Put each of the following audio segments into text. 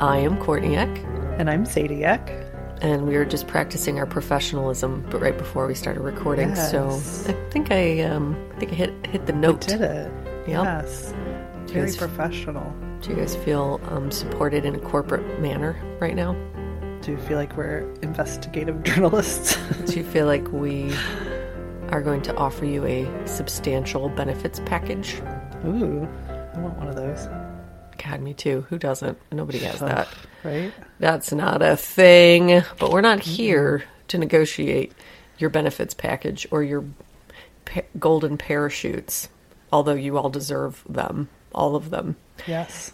I am Courtney Eck, And I'm Sadie Eck. and we were just practicing our professionalism, but right before we started recording. Yes. So I think I, um, I think I hit hit the note. Did it? Yep. Yes. Very Yes. professional. Do you guys feel um, supported in a corporate manner right now? Do you feel like we're investigative journalists? Do you feel like we are going to offer you a substantial benefits package? Ooh, I want one of those. God, me too. Who doesn't? Nobody has that. Right? That's not a thing. But we're not here to negotiate your benefits package or your pa- golden parachutes, although you all deserve them, all of them. Yes.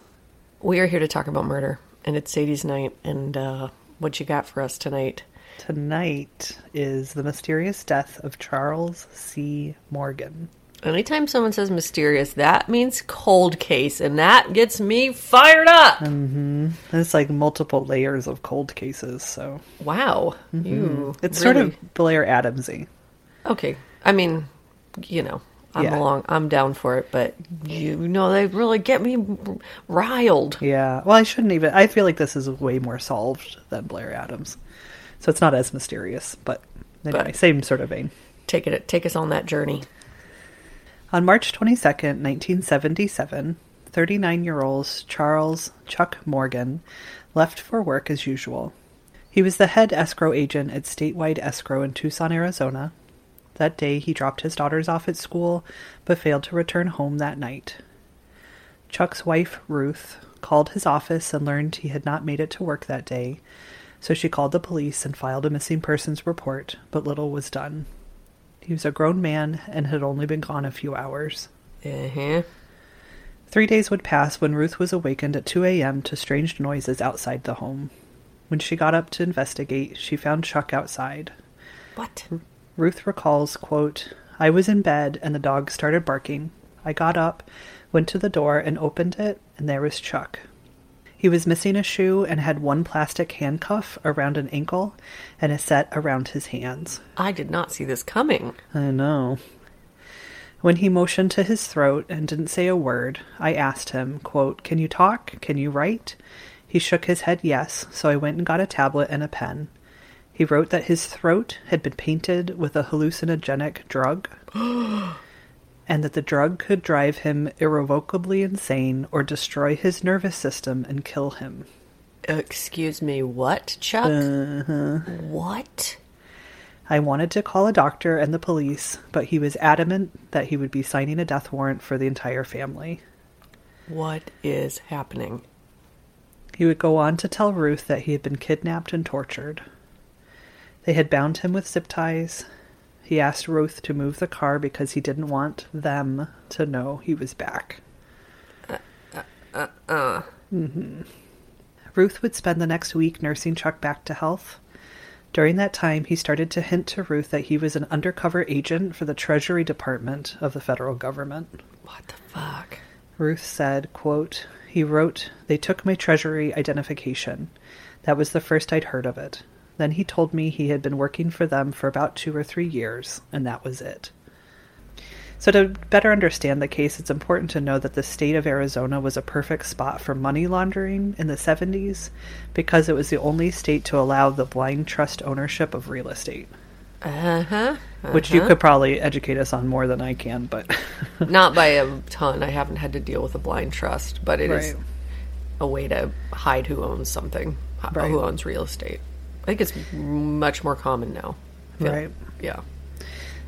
We are here to talk about murder, and it's Sadie's night. And uh, what you got for us tonight? Tonight is the mysterious death of Charles C. Morgan. Anytime someone says mysterious, that means cold case, and that gets me fired up. And it's like multiple layers of cold cases, so Wow, mm-hmm. you. it's sort of Blair Adamsy. okay. I mean, you know, I'm Yeah. along. I'm down for it, but you know, they really get me riled. Yeah. Well, I shouldn't even. I feel like this is way more solved than Blair Adams, so it's not as mysterious. But anyway, But- same sort of vein. Take it. Take us on that journey. On March 22nd, 1977, 39 year old Charles Chuck Morgan left for work as usual. He was the head escrow agent at Statewide Escrow in Tucson, Arizona. That day, he dropped his daughters off at school, but failed to return home that night. Chuck's wife, Ruth, called his office and learned he had not made it to work that day, so she called the police and filed a missing persons report, but little was done. He was a grown man and had only been gone a few hours. Uh-huh. Three days would pass when Ruth was awakened at 2 a.m. to strange noises outside the home. When she got up to investigate, she found Chuck outside. What? Ruth recalls, quote, I was in bed and the dog started barking. I got up, went to the door and opened it, and there was Chuck. He was missing a shoe and had one plastic handcuff around an ankle and a set around his hands. I did not see this coming. I know. When he motioned to his throat and didn't say a word, I asked him, quote, Can you talk? Can you write? He shook his head yes, so I went and got a tablet and a pen. He wrote that his throat had been painted with a hallucinogenic drug and that the drug could drive him irrevocably insane or destroy his nervous system and kill him. Excuse me. What, Chuck? Uh-huh. What? I wanted to call a doctor and the police, but he was adamant that he would be signing a death warrant for the entire family. What is happening? He would go on to tell Ruth that he had been kidnapped and tortured. They had bound him with zip ties. He asked Ruth to move the car because he didn't want them to know he was back. Uh, uh, uh. Mm-hmm. Ruth would spend the next week nursing Chuck back to health. During that time, he started to hint to Ruth that he was an undercover agent for the Treasury Department of the federal government. What the fuck? Ruth said, quote, He wrote, They took my treasury identification. That was the first I'd heard of it. Then he told me he had been working for them for about two or three years, and that was it. So, to better understand the case, it's important to know that the state of Arizona was a perfect spot for money laundering in the 70s because it was the only state to allow the blind trust ownership of real estate. Uh huh. Which you could probably educate us on more than I can, but. Not by a ton. I haven't had to deal with a blind trust, but it is Right. a way to hide who owns something, Right. who owns real estate. I think it's much more common now. Yeah. Right. Yeah.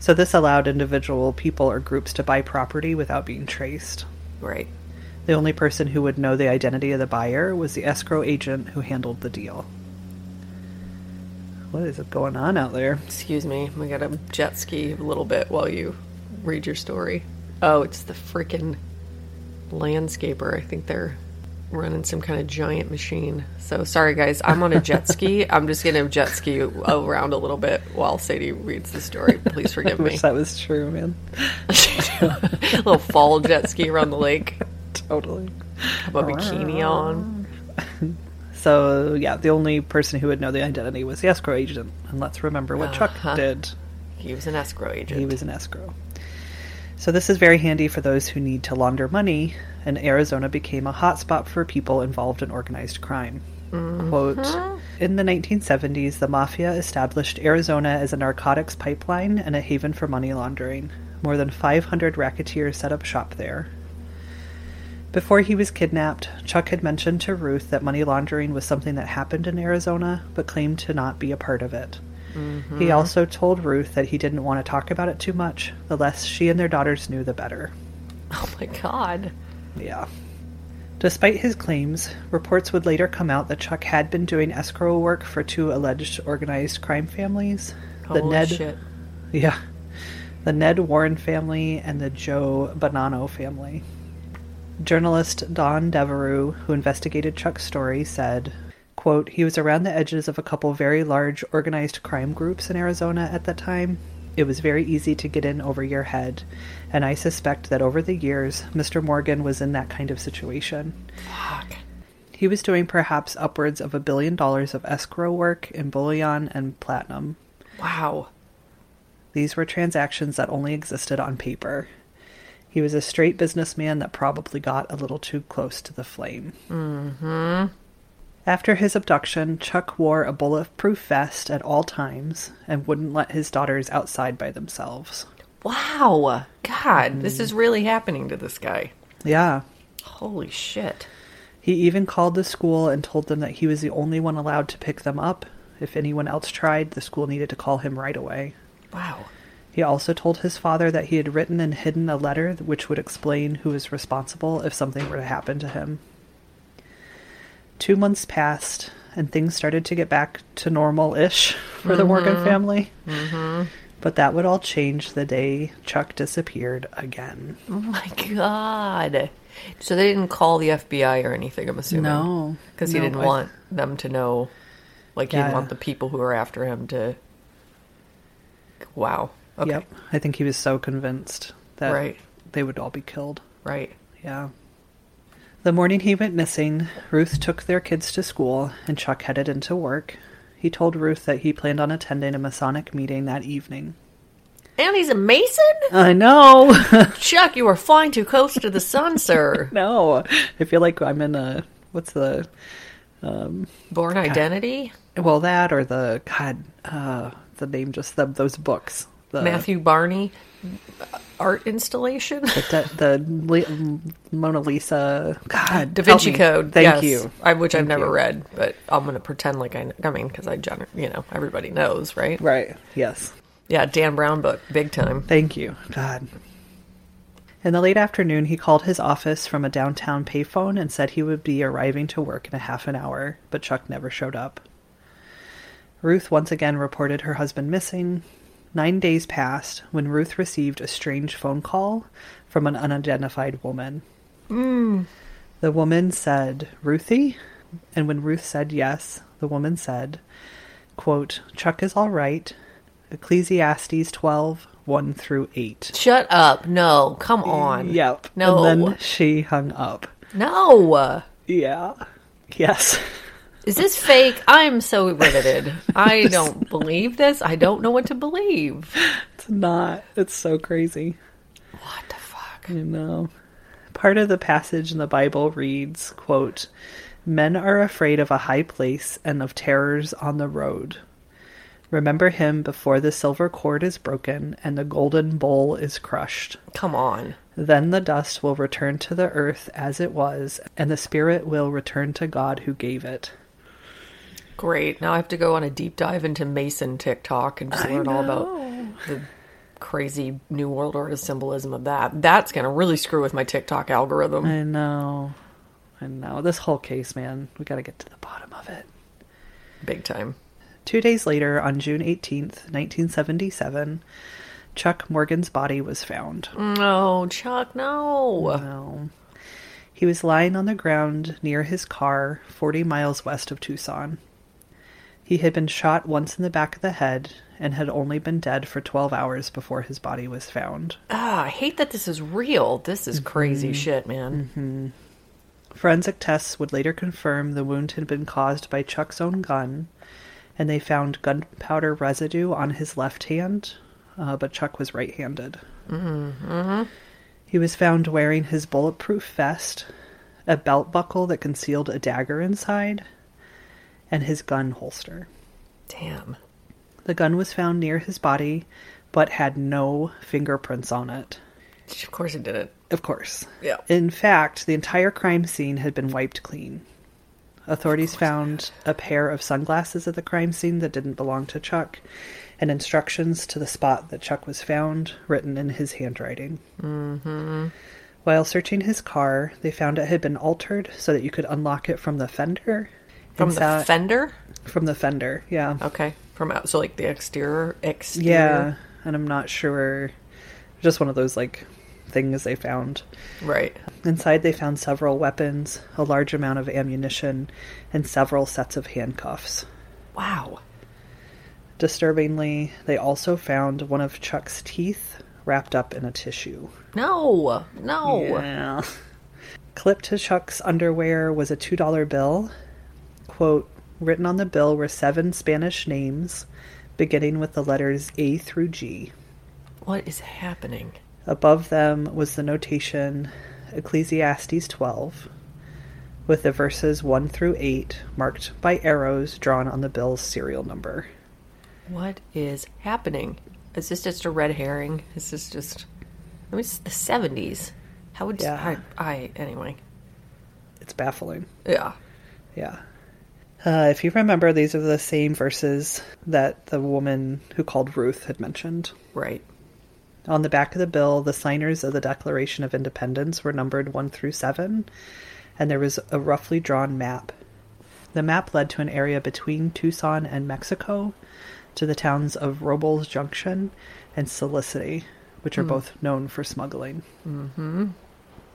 So, this allowed individual people or groups to buy property without being traced. Right. The only person who would know the identity of the buyer was the escrow agent who handled the deal. What is going on out there? Excuse me. We got to jet ski a little bit while you read your story. Oh, it's the freaking landscaper. I think they're running some kind of giant machine. So sorry, guys. I'm on a jet ski. I'm just going to jet ski around a little bit while Sadie reads the story. Please forgive I me. wish that was true, man. a little fall jet ski around the lake. Totally. Have a bikini on. So, yeah, the only person who would know the identity was the escrow agent. And let's remember what Chuck uh-huh. did. He was an escrow agent. He was an escrow. So, this is very handy for those who need to launder money, and Arizona became a hotspot for people involved in organized crime. Quote mm-hmm. In the 1970s, the mafia established Arizona as a narcotics pipeline and a haven for money laundering. More than 500 racketeers set up shop there. Before he was kidnapped, Chuck had mentioned to Ruth that money laundering was something that happened in Arizona, but claimed to not be a part of it. Mm-hmm. He also told Ruth that he didn't want to talk about it too much. The less she and their daughters knew, the better. oh my god. Yeah. Despite his claims, reports would later come out that Chuck had been doing escrow work for two alleged organized crime families. the Ned shit. Yeah. The Ned Warren family and the Joe Bonanno family. Journalist Don Devereux, who investigated Chuck's story, said, quote, He was around the edges of a couple very large organized crime groups in Arizona at that time. It was very easy to get in over your head, and I suspect that over the years, Mr. Morgan was in that kind of situation. Fuck. He was doing perhaps upwards of a billion dollars of escrow work in bullion and platinum. Wow. These were transactions that only existed on paper. He was a straight businessman that probably got a little too close to the flame. Mm-hmm. After his abduction, Chuck wore a bulletproof vest at all times and wouldn't let his daughters outside by themselves. Wow. God, this mm-hmm. is really happening to this guy. Yeah. Holy shit. He even called the school and told them that he was the only one allowed to pick them up. If anyone else tried, the school needed to call him right away. Wow. He also told his father that he had written and hidden a letter which would explain who was responsible if something were to happen to him. Two months passed, and things started to get back to normal ish for the Morgan family. Mm-hmm. But that would all change the day Chuck disappeared again. Oh my god. So they didn't call the FBI or anything, I'm assuming. No. Because he No, didn't I- want them to know. Like, he didn't want the people who were after him to. Wow. Okay. Yep. I think he was so convinced that Right. they would all be killed. Right. Yeah. The morning he went missing, Ruth took their kids to school and Chuck headed into work. He told Ruth that he planned on attending a Masonic meeting that evening. And he's a Mason? I know. Chuck, you are flying too close to the sun, sir. no. I feel like I'm in a what's the Bourne Identity? well that or the god uh the name just the, those books. The Matthew Barney art installation? the, the Mona Lisa God Da Vinci. Code. Thank yes. you. I, which I've never you. read, but I'm going to pretend like I, I mean, because I, you know, everybody knows, right? Right. Yes. Yeah, Dan Brown book, big time. Thank you. God. In the late afternoon, he called his office from a downtown payphone and said he would be arriving to work in a half an hour, but Chuck never showed up. Ruth once again reported her husband missing. Nine days passed when Ruth received a strange phone call from an unidentified woman. Mm. The woman said, Ruthie? And when Ruth said yes, the woman said, quote, Chuck is all right. Ecclesiastes 12, 1 through 8. Shut up. No, come on. Yep. No. And then she hung up. No. Yeah. Yes. Is this fake? I'm so riveted. I don't believe this. I don't know what to believe. It's not. It's so crazy. What the fuck? You know. Part of the passage in the Bible reads, quote, Men are afraid of a high place and of terrors on the road. Remember him before the silver cord is broken and the golden bowl is crushed. Come on. Then the dust will return to the earth as it was, and the spirit will return to God who gave it. Great. Now I have to go on a deep dive into Mason TikTok and just learn all about the crazy New World Order symbolism of that. That's going to really screw with my TikTok algorithm. I know. I know. This whole case, man, we got to get to the bottom of it. Big time. Two days later, on June 18th, 1977, Chuck Morgan's body was found. No, Chuck, no. Well, he was lying on the ground near his car, 40 miles west of Tucson. He had been shot once in the back of the head and had only been dead for 12 hours before his body was found. Ah, I hate that this is real. This is crazy shit, man. Forensic tests would later confirm the wound had been caused by Chuck's own gun, and they found gunpowder residue on his left hand, uh, but Chuck was right handed. Mm-hmm. He was found wearing his bulletproof vest, a belt buckle that concealed a dagger inside, and his gun holster. Damn. The gun was found near his body, but had no fingerprints on it. Of course it didn't. Of course. Yeah. In fact, the entire crime scene had been wiped clean. Authorities found a pair of sunglasses at the crime scene that didn't belong to Chuck, and instructions to the spot that Chuck was found written in his handwriting. Mm-hmm. While searching his car, they found it had been altered so that you could unlock it from the fender. From the fender? from the fender, yeah. Okay. From out, so like the exterior, exterior. Yeah, and I'm not sure. Just one of those like things they found. Right. Inside, they found several weapons, a large amount of ammunition, and several sets of handcuffs. Wow. Disturbingly, they also found one of Chuck's teeth wrapped up in a tissue. No. No. Yeah. Clipped to Chuck's underwear was a $2 bill. Quote, written on the bill were seven Spanish names, beginning with the letters A through G. What is happening? Above them was the notation Ecclesiastes 12, with the verses 1 through 8 marked by arrows drawn on the bill's serial number. What is happening? Is this just a red herring? Is this just? I mean, it's the seventies. How would Yeah. I? I anyway. It's baffling. Yeah. Yeah. Uh, if you remember, these are the same verses that the woman who called Ruth had mentioned. Right. On the back of the bill, the signers of the Declaration of Independence were numbered 1 through 7, and there was a roughly drawn map. The map led to an area between Tucson and Mexico, to the towns of Robles Junction and Solicity, which are both known for smuggling. Mm-hmm.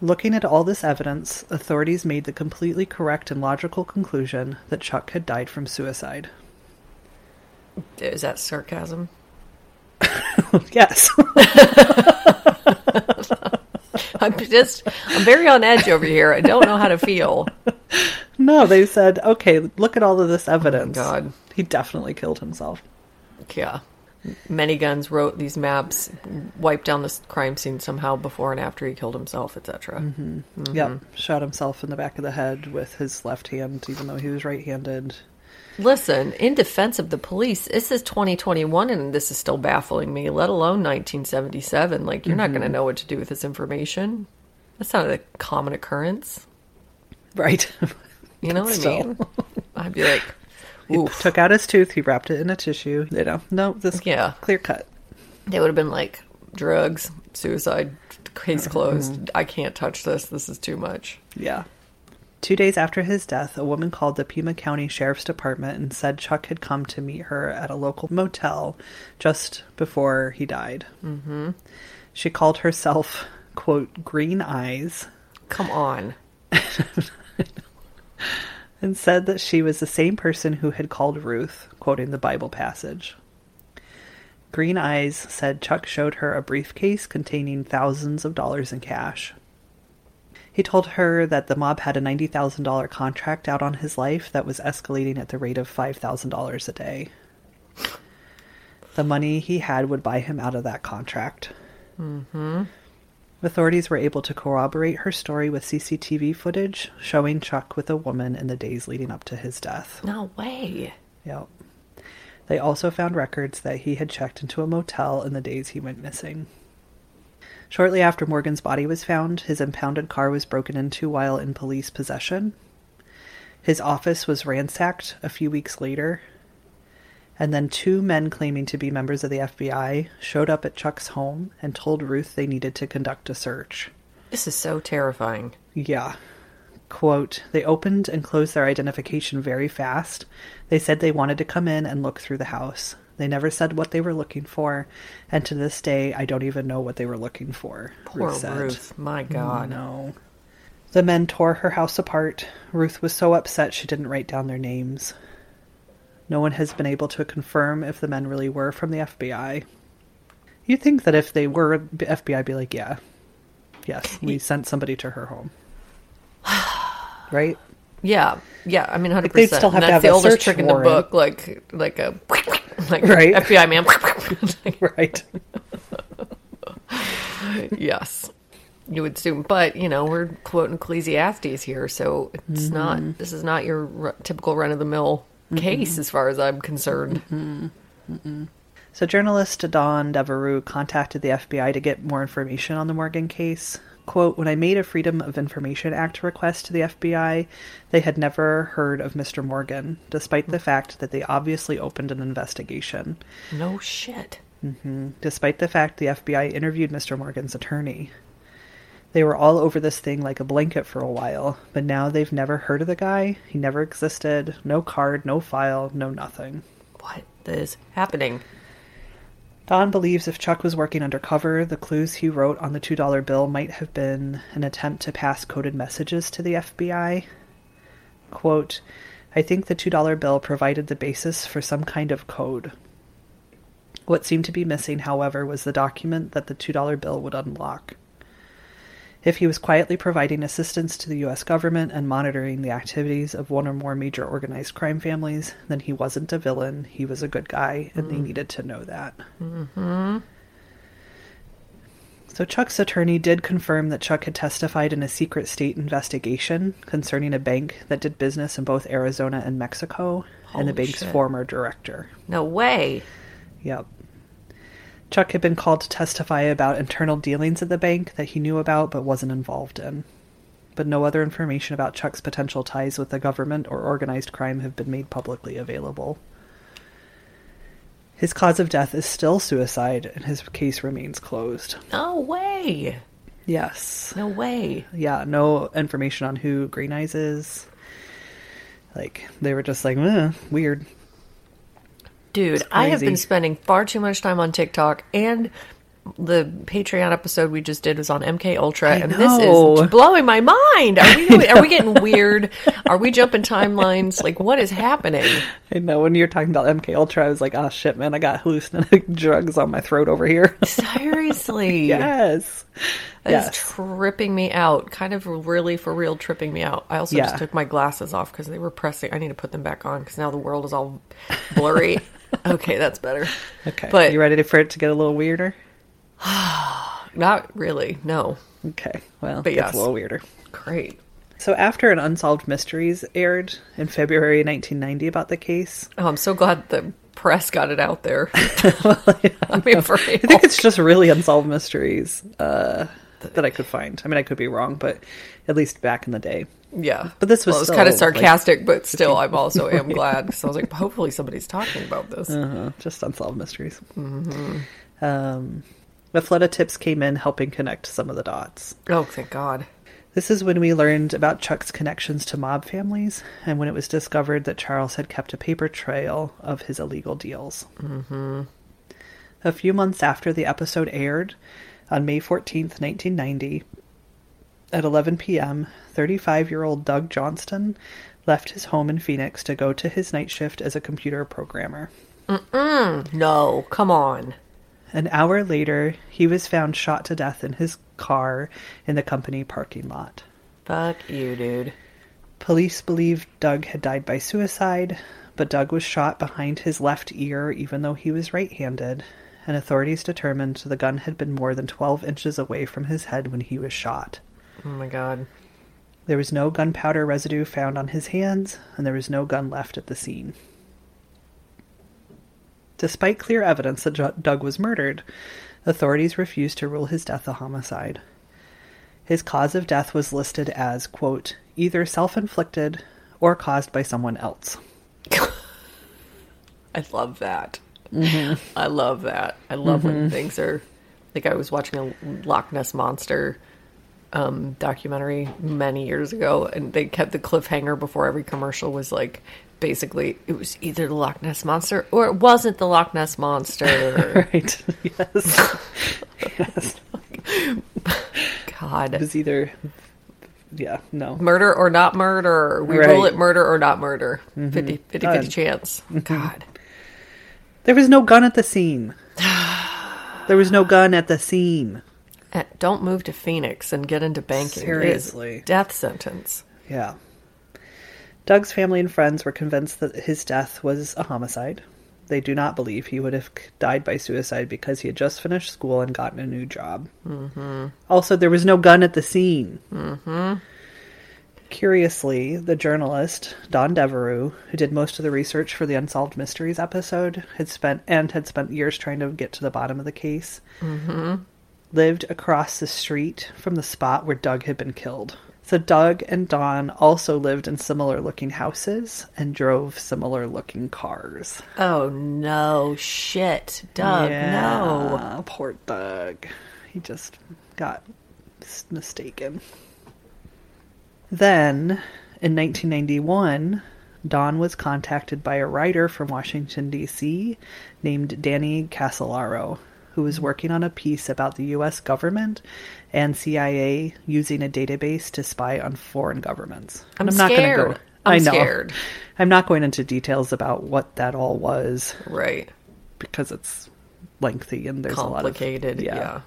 Looking at all this evidence, authorities made the completely correct and logical conclusion that Chuck had died from suicide. Is that sarcasm? yes. I'm just. I'm very on edge over here. I don't know how to feel. no, they said, okay, look at all of this oh evidence. God. He definitely killed himself. Yeah. Many Guns wrote these maps, wiped down this crime scene somehow before and after he killed himself, etc. Mm-hmm. Yep. Shot himself in the back of the head with his left hand, even though he was right handed. Listen, in defense of the police, this is 2021 and this is still baffling me, let alone 1977. Like, you're not going to know what to do with this information. That's not a common occurrence. Right. You know what I mean? I'd be like, he oof. took out his tooth, he wrapped it in a tissue. You know, no, this Yeah. clear cut. They would have been like, drugs, suicide, case closed. I can't touch this. This is too much. Yeah. Two days after his death, a woman called the Pima County Sheriff's Department and said Chuck had come to meet her at a local motel just before he died. Mm-hmm. She called herself, quote, Green Eyes, Come on. and said that she was the same person who had called Ruth, quoting the Bible passage. Green Eyes said Chuck showed her a briefcase containing thousands of dollars in cash. He told her that the mob had a $90,000 contract out on his life that was escalating at the rate of $5,000 a day. The money he had would buy him out of that contract. Mm-hmm. Authorities were able to corroborate her story with CCTV footage showing Chuck with a woman in the days leading up to his death. No way. Yep. They also found records that he had checked into a motel in the days he went missing. Shortly after Morgan's body was found, his impounded car was broken into while in police possession. His office was ransacked a few weeks later, and then two men claiming to be members of the FBI showed up at Chuck's home and told Ruth they needed to conduct a search. This is so terrifying. Yeah. Quote, they opened and closed their identification very fast. They said they wanted to come in and look through the house. They never said what they were looking for, and to this day, I don't even know what they were looking for. Poor Ruth. Ruth. My God. No. The men tore her house apart. Ruth was so upset she didn't write down their names. No one has been able to confirm if the men really were from the FBI. You'd think that if they were, FBI be like, yeah, yes, we sent somebody to her home. right? Yeah, yeah. I mean, hundred percent. still have to That's have the oldest trick in warrant. the book, like like a like Right. FBI man. Right. yes, you would assume, but you know, we're quoting Ecclesiastes here, so it's Mm-hmm. not. This is not your r- typical run of the mill case, mm-hmm. as far as I'm concerned. Mm-hmm. Mm-hmm. So, journalist Don Devereux contacted the FBI to get more information on the Morgan case. Quote, when I made a Freedom of Information Act request to the FBI, they had never heard of Mr. Morgan, despite the hmm. fact that they obviously opened an investigation. No shit. Despite the fact the FBI interviewed Mr. Morgan's attorney. They were all over this thing like a blanket for a while, but now they've never heard of the guy. He never existed. No card, no file, no nothing. What is happening? Don believes if Chuck was working undercover, the clues he wrote on the $2 bill might have been an attempt to pass coded messages to the FBI. Quote, I think the $2 bill provided the basis for some kind of code. What seemed to be missing, however, was the document that the $2 bill would unlock. If he was quietly providing assistance to the U.S. government and monitoring the activities of one or more major organized crime families, then he wasn't a villain. He was a good guy, and they hmm. needed to know that. Mm-hmm. So Chuck's attorney did confirm that Chuck had testified in a secret state investigation concerning a bank that did business in both Arizona and Mexico, and the bank's shit. former director. No way. Yep. Chuck had been called to testify about internal dealings at the bank that he knew about but wasn't involved in. But no other information about Chuck's potential ties with the government or organized crime have been made publicly available. His cause of death is still suicide, and his case remains closed. No way. Yes. No way. Yeah, no information on who Green Eyes is. Like, they were just like, eh, weird. Dude, I have been spending far too much time on TikTok and the Patreon episode we just did was on MK Ultra, and this is blowing my mind. Are we are we getting weird? Are we jumping timelines? Like, what is happening? I know when you're talking about MK Ultra, I was like, oh shit, man, I got hallucinogenic drugs on my throat over here. Seriously, yes. That is Yes. tripping me out. Kind of really for real tripping me out. I also Yeah. just took my glasses off because they were pressing. I need to put them back on because now the world is all blurry. okay, that's better. Okay. But- you ready for it to get a little weirder? Not really. No. Okay. Well, But yes. a little weirder. Great. So after an Unsolved Mysteries aired in February 1990 about the case, Oh, I'm so glad the press got it out there. I mean, for real. I think it's just really Unsolved Mysteries uh, that I could find. I mean, I could be wrong, but at least back in the day. Yeah. But this was well, it was kind of like, sarcastic, but still, I'm also am glad because I was like, hopefully somebody's talking about this. Uh, just unsolved mysteries. Um, a flood of tips came in, helping connect some of the dots. Oh, thank God. This is when we learned about Chuck's connections to mob families, and when it was discovered that Charles had kept a paper trail of his illegal deals. Mm-hmm. A few months after the episode aired, on May 14th, 1990, at 11 p.m., 35 year old Doug Johnston left his home in Phoenix to go to his night shift as a computer programmer. No, come on. An hour later, he was found shot to death in his car in the company parking lot. Fuck you, dude. Police believed Doug had died by suicide, but Doug was shot behind his left ear even though he was right handed, and authorities determined the gun had been more than 12 inches away from his head when he was shot. Oh my god. There was no gunpowder residue found on his hands, and there was no gun left at the scene. Despite clear evidence that Doug was murdered, authorities refused to rule his death a homicide. His cause of death was listed as, quote, either self inflicted or caused by someone else. I love that. Mm-hmm. I love that. I love when mm-hmm. things are. Like I was watching a Loch Ness monster um, documentary many years ago, and they kept the cliffhanger before every commercial was like, basically, it was either the Loch Ness monster or it wasn't the Loch Ness monster. Right. yes. yes. It was either. Yeah, no. murder or not murder. We Right. rule it murder or not murder. 50 50 50 chance. God. There was no gun at the scene. There was no gun at the scene. Eh, Don't move to Phoenix and get into banking. Seriously. death sentence. Yeah. Doug's family and friends were convinced that his death was a homicide. They do not believe he would have died by suicide because he had just finished school and gotten a new job. Mm-hmm. Also, there was no gun at the scene. Mm-hmm. Curiously, the journalist Don Devereux, who did most of the research for the Unsolved Mysteries episode, had spent and had spent years trying to get to the bottom of the case, lived across the street from the spot where Doug had been killed. So Doug and Don also lived in similar looking houses and drove similar looking cars. Oh no, shit, Doug, no. Yeah, Poor Doug. He just got mistaken. Then, in 1991, Don was contacted by a writer from Washington, D.C., named Danny Casolaro, who was working on a piece about the U.S. government and CIA using a database to spy on foreign governments. I'm And not gonna. Go, I'm I know. scared. I'm not going into details about what that all was Right, because it's lengthy and there's a lot of complicated. yeah.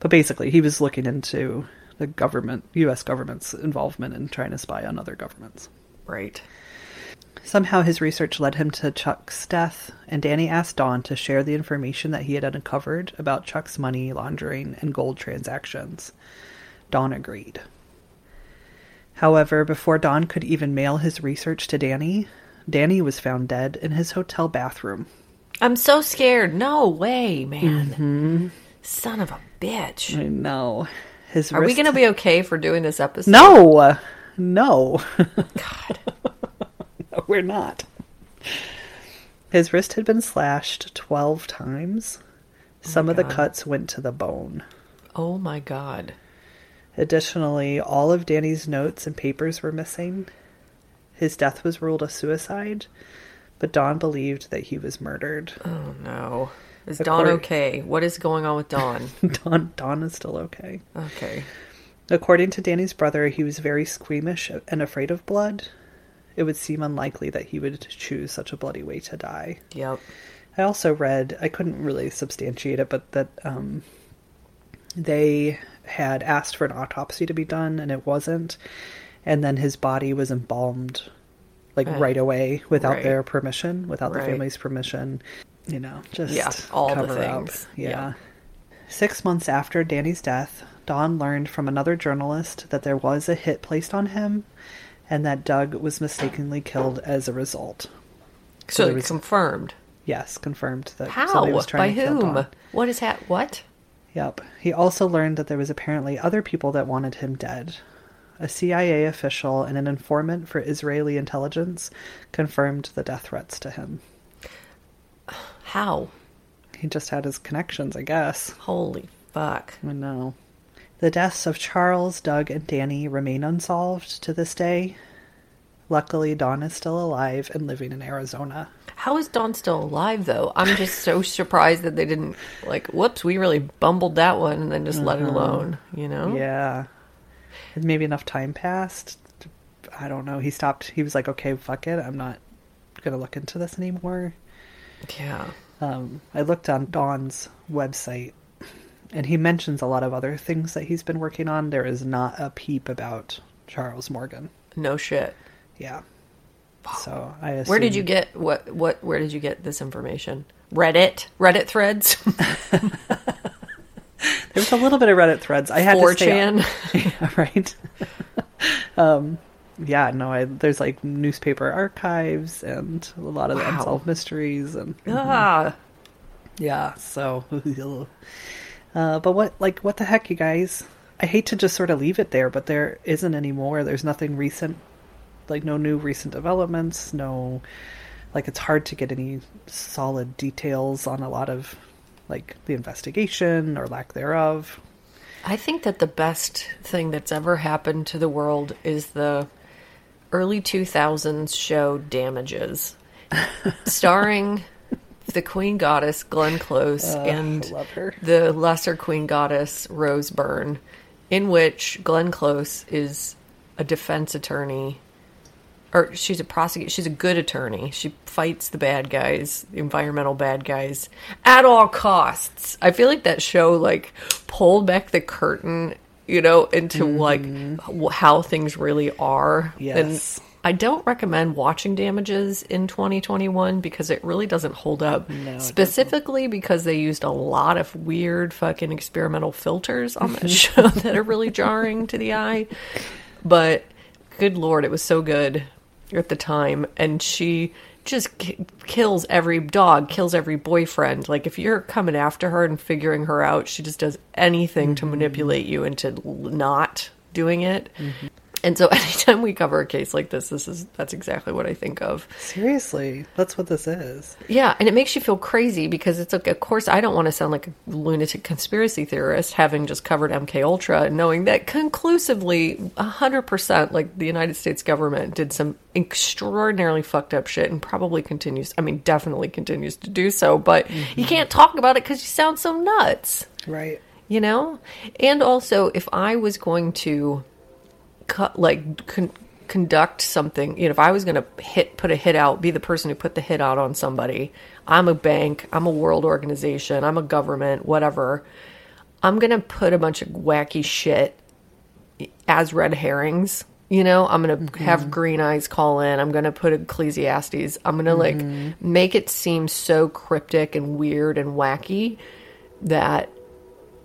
But basically, he was looking into the government, U.S. government's involvement in trying to spy on other governments. right. Somehow, his research led him to Chuck's death, and Danny asked Don to share the information that he had uncovered about Chuck's money laundering and gold transactions. Don agreed. However, before Don could even mail his research to Danny, Danny was found dead in his hotel bathroom. I'm so scared. No way, man. Mm-hmm. Son of a bitch. I know. His Are we going to be okay for doing this episode? No, no. God. No, we're not. His wrist had been slashed 12 times. Oh Some of the cuts went to the bone. Oh my God. Additionally, all of Danny's notes and papers were missing. His death was ruled a suicide, but Don believed that he was murdered. Oh no. Is The Don okay? What is going on with Don? Don, Don is still okay. Okay. According to Danny's brother, he was very squeamish and afraid of blood. It would seem unlikely that he would choose such a bloody way to die. Yep. I also read, I couldn't really substantiate it, but that um, they had asked for an autopsy to be done and it wasn't. And then his body was embalmed like Right. right away without Right. their permission, without the family's permission. You know, just Yeah, all the cover up. things. Yeah. Yeah. Six months after Danny's death, Don learned from another journalist that there was a hit placed on him and that Doug was mistakenly killed as a result. So, there was- confirmed. Yes, confirmed that How? somebody was By trying to kill whom? Don. What is that? What? Yep. He also learned that there was apparently other people that wanted him dead. A CIA official and an informant for Israeli intelligence confirmed the death threats to him. How? He just had his connections, I guess. Holy fuck. I know. The deaths of Charles, Doug, and Danny remain unsolved to this day. Luckily, Don is still alive and living in Arizona. How is Don still alive though? I'm just so surprised that they didn't like whoops, we really bumbled that one and then just let it alone, you know? Yeah. And maybe enough time passed. to- I don't know. He stopped. He was like, okay, fuck it. I'm not going to look into this anymore. Yeah. Um, I looked on Don's website and he mentions a lot of other things that he's been working on. There is not a peep about Charles Morgan. No shit. Yeah. So I assume, Where did you get what what where did you get this information? Reddit, Reddit threads, There's a little bit of Reddit threads. I had to stay on- 4chan. Yeah, right. um, yeah, no, I, there's like newspaper archives and a lot of Wow. unsolved mysteries and ah, yeah. So, uh, but what, like, what the heck, you guys? I hate to just sort of leave it there, but there isn't any more. There's nothing recent, like no new recent developments. No, like it's hard to get any solid details on a lot of like the investigation or lack thereof. I think that the best thing that's ever happened to the world is the early 2000s show Damages, starring the Queen Goddess Glenn Close and the lesser Queen Goddess Rose Byrne, in which Glenn Close is a defense attorney. Or she's a prosecutor. She's a good attorney. She fights the bad guys, the environmental bad guys, at all costs. I feel like that show like pulled back the curtain, you know, into like how things really are. Yes. And I don't recommend watching Damages in 2021 because it really doesn't hold up. it Specifically because they used a lot of weird fucking experimental filters on that show that are really jarring to the eye. But good lord, it was so good at the time. And she just ki- kills every dog, kills every boyfriend. Like if you're coming after her and figuring her out, she just does anything to mm-hmm. manipulate you into not doing it. Mm-hmm. And so anytime we cover a case like this, this is that's exactly what I think of. Seriously, that's what this is. Yeah, and it makes you feel crazy because it's like, of course, I don't want to sound like a lunatic conspiracy theorist, having just covered MK Ultra, and knowing that conclusively, hundred percent, like the United States government did some extraordinarily fucked up shit, and probably continues. I mean, definitely continues to do so. But you mm-hmm. can't talk about it because you sound so nuts Right. you know and also if i was going to like con- conduct something. You know if i was going to hit put a hit out be the person who put the hit out on somebody i'm a bank i'm a world organization i'm a government whatever i'm going to put a bunch of wacky shit as red herrings you know? I'm going to mm-hmm. have green eyes call in. I'm going to put ecclesiastes. I'm going to like mm-hmm. make it seem so cryptic and weird and wacky that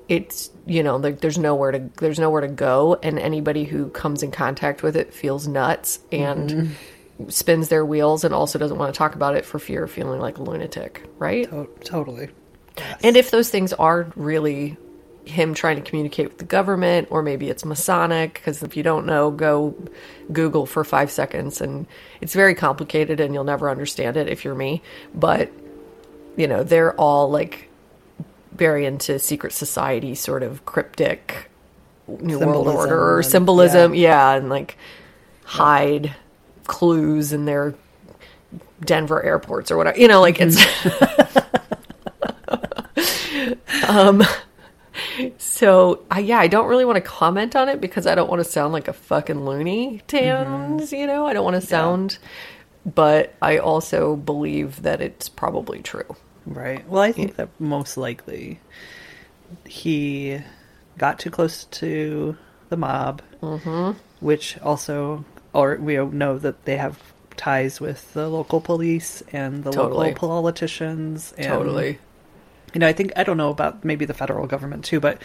it's you know like there's nowhere to there's nowhere to go and anybody who comes in contact with it feels nuts and mm-hmm. spins their wheels and also doesn't want to talk about it for fear of feeling like a lunatic right? To- totally. and if those things are really him trying to communicate with the government or maybe it's masonic because if you don't know go google for five seconds and it's very complicated and you'll never understand it if you're me. But you know they're all like very into secret society sort of cryptic new world order or and- symbolism yeah. and like hide clues in their denver airports or whatever you know like it's um so I, yeah i don't really want to comment on it because i don't want to sound like a fucking loony tans you know? I don't want to sound but i also believe that it's probably true Right. Well, I think that most likely he got too close to the mob, Mm-hmm. which also, or we know that they have ties with the local police and the Totally. local politicians. And, totally You know, I think I don't know about maybe the federal government too, but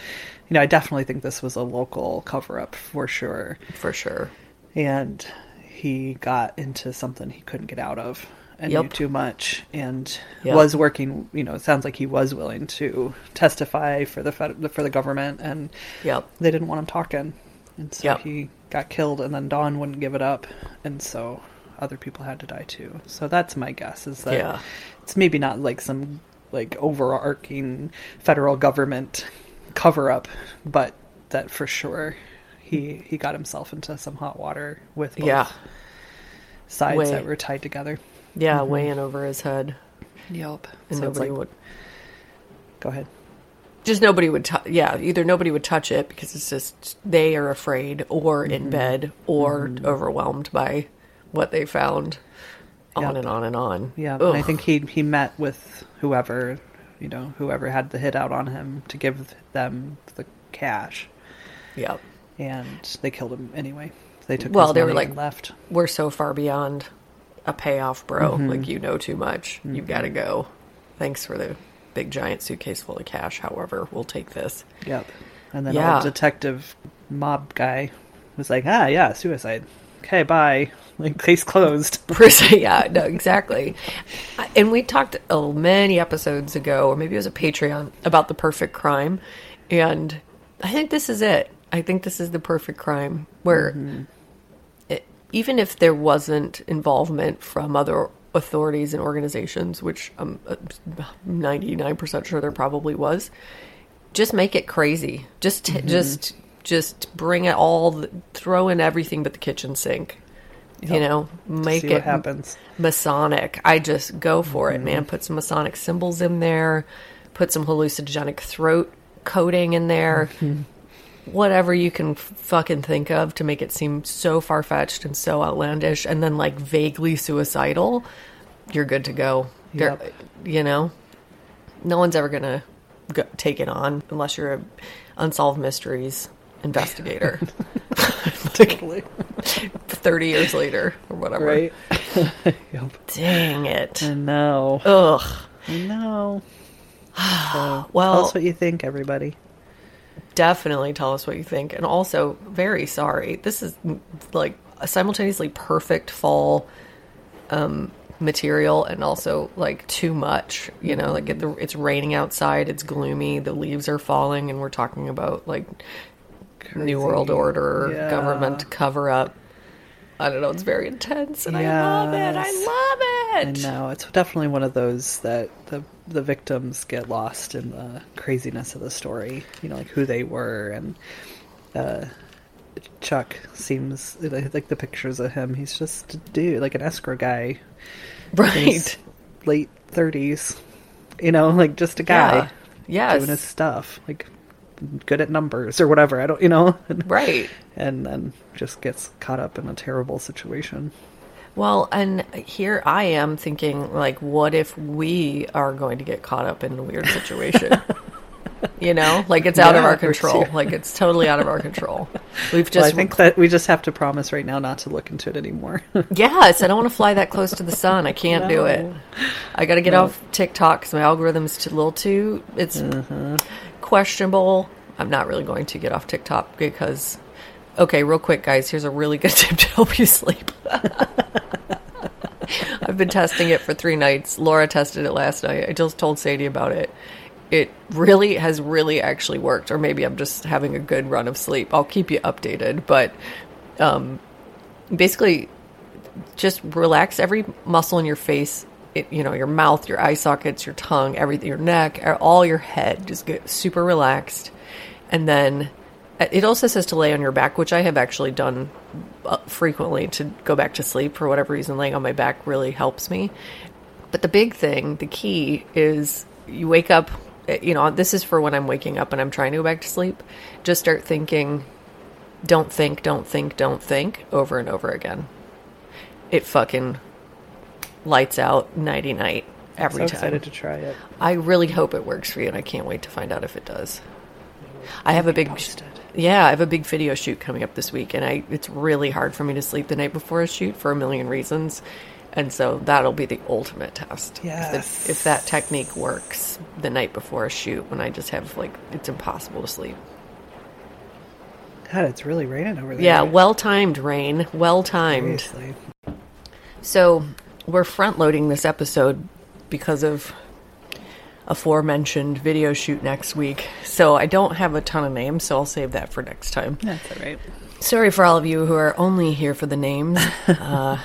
you know, I definitely think this was a local cover up for sure. for sure And he got into something he couldn't get out of and knew too much and Yep. was working, you know, it sounds like he was willing to testify for the for the government and yep they didn't want him talking. And so Yep. he got killed and then Don wouldn't give it up and so other people had to die too. So that's my guess is that Yeah. it's maybe not like some like overarching federal government cover up, but that for sure he he got himself into some hot water with both yeah sides Way. that were tied together. Yeah way in over his head Yep. and so nobody like, would go ahead. just nobody would tou yeah either nobody would touch it because it's just they are afraid or Mm-hmm. in bed or overwhelmed by what they found on Yep. and on and on Yeah, and I think he he met with whoever you know whoever had the hit out on him to give them the cash, yep and they killed him anyway. They took Well, they were like- left. we're so far beyond a payoff bro Mm-hmm. like you know too much you gotta go thanks for the big giant suitcase full of cash. However, we'll take this. Yep. And then Yeah. our detective mob guy was like, ah, yeah, suicide. Okay, bye. Like, case closed. Yeah, no, exactly. And we talked oh, many episodes ago, or maybe it was a Patreon, about the perfect crime. And I think this is it. I think this is the perfect crime where it, even if there wasn't involvement from other authorities and organizations, which I'm uh, 99% sure there probably was, just make it crazy. Just, t- just, just bring it all, throw in everything but the kitchen sink. You know, make it happens. Masonic. I just go for Mm-hmm. it, man. Put some Masonic symbols in there. Put some hallucinogenic throat coating in there. Mm-hmm. Whatever you can fucking think of to make it seem so far fetched and so outlandish, and then like vaguely suicidal. You're good to go. Yep. You know, no one's ever gonna go- take it on unless you're a unsolved mysteries investigator. Totally. Thirty years later or whatever. Right? yep. Dang it. I know. Ugh. I know. So, Well- tell us what you think, everybody. Definitely tell us what you think and also very sorry this is like a simultaneously perfect fall um material and also like too much you know like it, it's raining outside it's gloomy the leaves are falling and we're talking about like new world order Yeah. government cover up i don't know it's very intense and i love it i Yes. Love I know it's definitely one of those that the the victims get lost in the craziness of the story. You know, like who they were, and uh, Chuck seems like the pictures of him. He's just a dude, like an escrow guy, right late thirties. You know, like just a guy yeah doing his stuff, like good at numbers or whatever. I don't, you know, right and then just gets caught up in a terrible situation. Well, and here I am thinking, like, what if we are going to get caught up in a weird situation? you know, like it's out of our control. two. Like it's totally out of our control. We've Well, just, I think that we just have to promise right now not to look into it anymore. yes, I don't want to fly that close to the sun. I can't do it. I got to get off TikTok because my algorithm's too, a little too. It's Mm-hmm. questionable. I'm not really going to get off TikTok because. Okay, real quick, guys. Here's a really good tip to help you sleep. I've been testing it for three nights. Laura tested it last night. I just told Sadie about it. It really has really actually worked, or maybe I'm just having a good run of sleep. I'll keep you updated, but um, basically, just relax every muscle in your face. It, you know, your mouth, your eye sockets, your tongue, everything, your neck, all your head. Just get super relaxed, and then it also says to lay on your back, which I have actually done uh, frequently to go back to sleep for whatever reason. Laying on my back really helps me. But the big thing, the key is you wake up, eh, you know, this is for when I'm waking up and I'm trying to go back to sleep. Just start thinking, don't think, don't think, don't think over and over again. It fucking lights out nighty night every time. so time. excited to try it. I really hope it works for you, and I can't wait to find out if it does. I have a big, posted. Yeah, I have a big video shoot coming up this week, and I it's really hard for me to sleep the night before a shoot for a million reasons, and so that'll be the ultimate test. If the- Yes. if, that technique works the night before a shoot, when I just have like it's impossible to sleep. God, it's really raining over there. Yeah, well timed, Rain. Well timed. So we're front loading this episode because of aforementioned video shoot next week. So I don't have a ton of names, so I'll save that for next time. That's all right. Sorry for all of you who are only here for the names.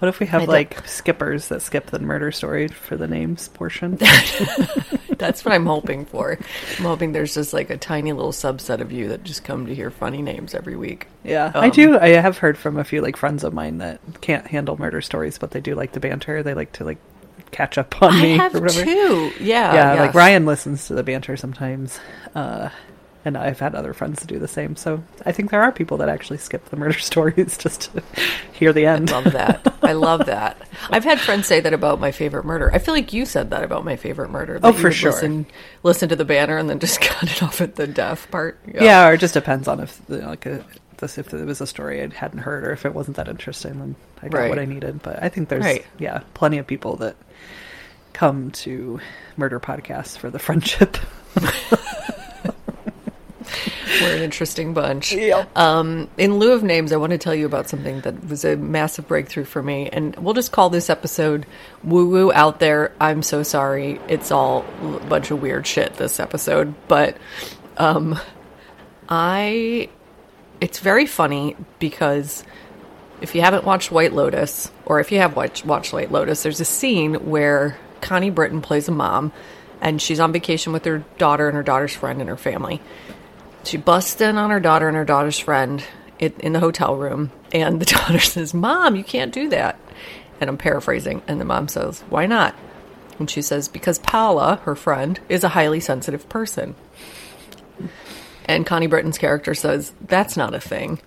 What if we have I don't- like skippers that skip the murder story for the names portion? That's what I'm hoping for. I'm hoping there's just like a tiny little subset of you that just come to hear funny names every week. Yeah, I Um, do. I have heard from a few like friends of mine that can't handle murder stories, but they do like the banter. They like to like catch up on I me have too. Yeah. yeah, like. Ryan listens to the banter sometimes, uh, and I've had other friends to do the same. So I think there are people that actually skip the murder stories just to hear the end. love that. I love that. I've had friends say that about my favorite murder. I feel like you said that about my favorite murder. Oh, for sure. Listen, listen to the banner and then just cut it off at the death part. yeah. or it just depends on if you know, like a, this if it was a story I hadn't heard or if it wasn't that interesting, then I got Right. what I needed. But I think there's Right. yeah plenty of people that come to Murder Podcast for the friendship. We're an interesting bunch. Yep. Um, in lieu of names, I want to tell you about something that was a massive breakthrough for me, and we'll just call this episode "Woo Woo Out There." I'm so sorry. It's all a bunch of weird shit this episode, but um, I. It's very funny because if you haven't watched White Lotus, or if you have watched, watched White Lotus, there's a scene where Connie Britton plays a mom, and she's on vacation with her daughter and her daughter's friend and her family. She busts in on her daughter and her daughter's friend in, the hotel room, and the daughter says, "Mom, you can't do that." And I'm paraphrasing, and the mom says, "Why not?" And she says, "Because Paula, her friend, is a highly sensitive person." And Connie Britton's character says, "That's not a thing."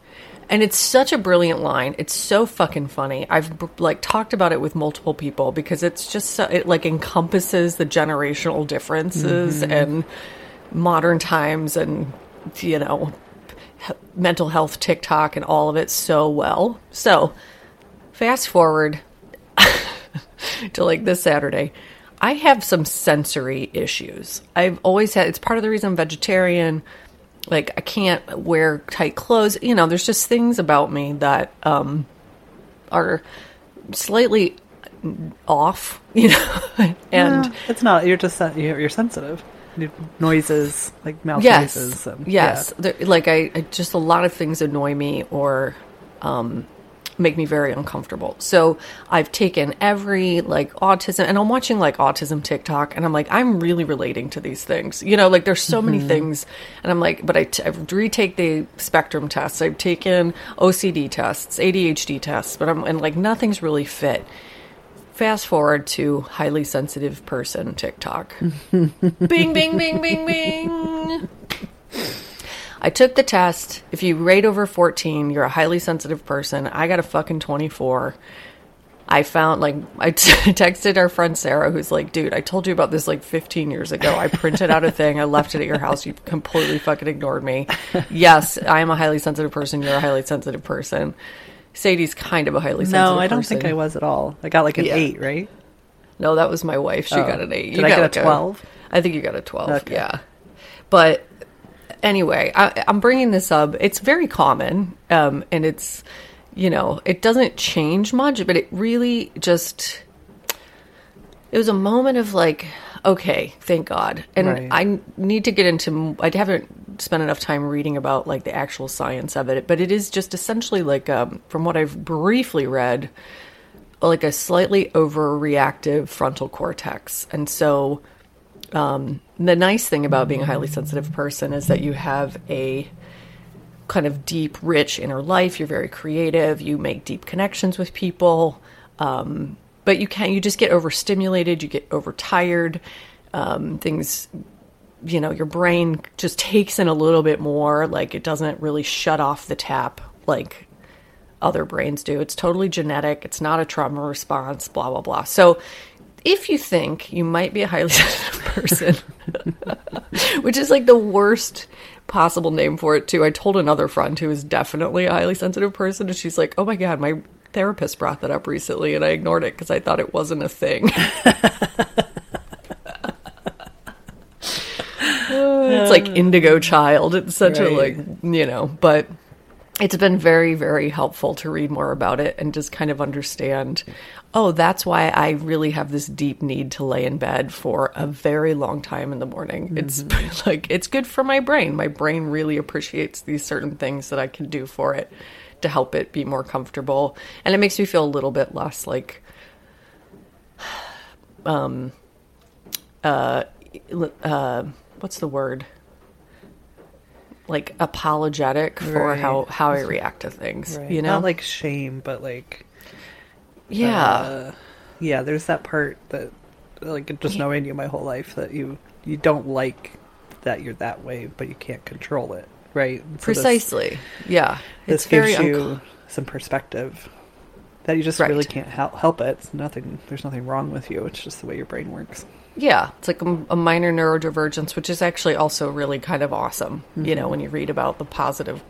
And it's such a brilliant line. It's so fucking funny. I've like talked about it with multiple people because it's just so, it like encompasses the generational differences mm-hmm. and modern times and you know mental health TikTok and all of it so well. So, fast forward to like this Saturday. I have some sensory issues. I've always had it's part of the reason I'm vegetarian. Like I can't wear tight clothes. You know, there's just things about me that um are slightly off, you know. and No, it's not. You're just you're, you're sensitive. Noises like mouth yes, noises. and- yes. yeah. There, like I, I just a lot of things annoy me or um, make me very uncomfortable. So I've taken every like autism, and I'm watching like autism TikTok, and I'm like, I'm really relating to these things. You know, like there's so many mm-hmm. things, and I'm like, but I, t- I retake the spectrum tests. I've taken OCD tests, ADHD tests, but I'm and like nothing's really fit. Fast forward to highly sensitive person TikTok. bing, bing, bing, bing, bing. I took the test. If you rate over 14, you're a highly sensitive person. I got a fucking 24. I found, like, I t- texted our friend Sarah, who's like, dude, I told you about this like 15 years ago. I printed out a thing. I left it at your house. You completely fucking ignored me. Yes, I am a highly sensitive person. You're a highly sensitive person. Sadie's kind of a highly sensitive No, I don't think. I was at all. I got like an Yeah. eight, right? No, that was my wife. She Oh. got an eight. Did I got get a 12? I think you got a twelve. Okay. Yeah, but anyway, I, I'm bringing this up. It's very common, um, and it's you know it doesn't change much, but it really just it was a moment of like, okay, thank God. And Right. I need to get into. I haven't spent enough time reading about like the actual science of it, but it is just essentially like, um, from what I've briefly read, like a slightly overreactive frontal cortex, and so. Um, the nice thing about being a highly sensitive person is that you have a kind of deep, rich inner life. You're very creative. You make deep connections with people. Um, but you can't, you just get overstimulated. You get overtired. Um, things, you know, your brain just takes in a little bit more. Like it doesn't really shut off the tap like other brains do. It's totally genetic. It's not a trauma response. Blah blah blah. So. If you think you might be a highly sensitive person, which is like the worst possible name for it too. I told another friend who is definitely a highly sensitive person, and she's like, "Oh my god, my therapist brought that up recently," and I ignored it because I thought it wasn't a thing. it's like uh, indigo child. It's such a like you know, but it's been very very helpful to read more about it and just kind of understand oh that's why i really have this deep need to lay in bed for a very long time in the morning. It's like it's good for my brain. My brain really appreciates these certain things that i can do for it to help it be more comfortable. And it makes me feel a little bit less like um uh uh what's the word? Like apologetic for how how I react to things. Right. You know, not like shame, but like yeah, uh, yeah. There's that part that like just knowing you my whole life that you you don't like that you're that way, but you can't control it, right? So this- precisely. yeah, This, it's very gives you unco- some perspective that you just Right. really can't help, help it. It's nothing. There's nothing wrong with you. It's just the way your brain works. yeah. It's like a, a minor neurodivergence, which is actually also really kind of awesome. You know, when you read about the positive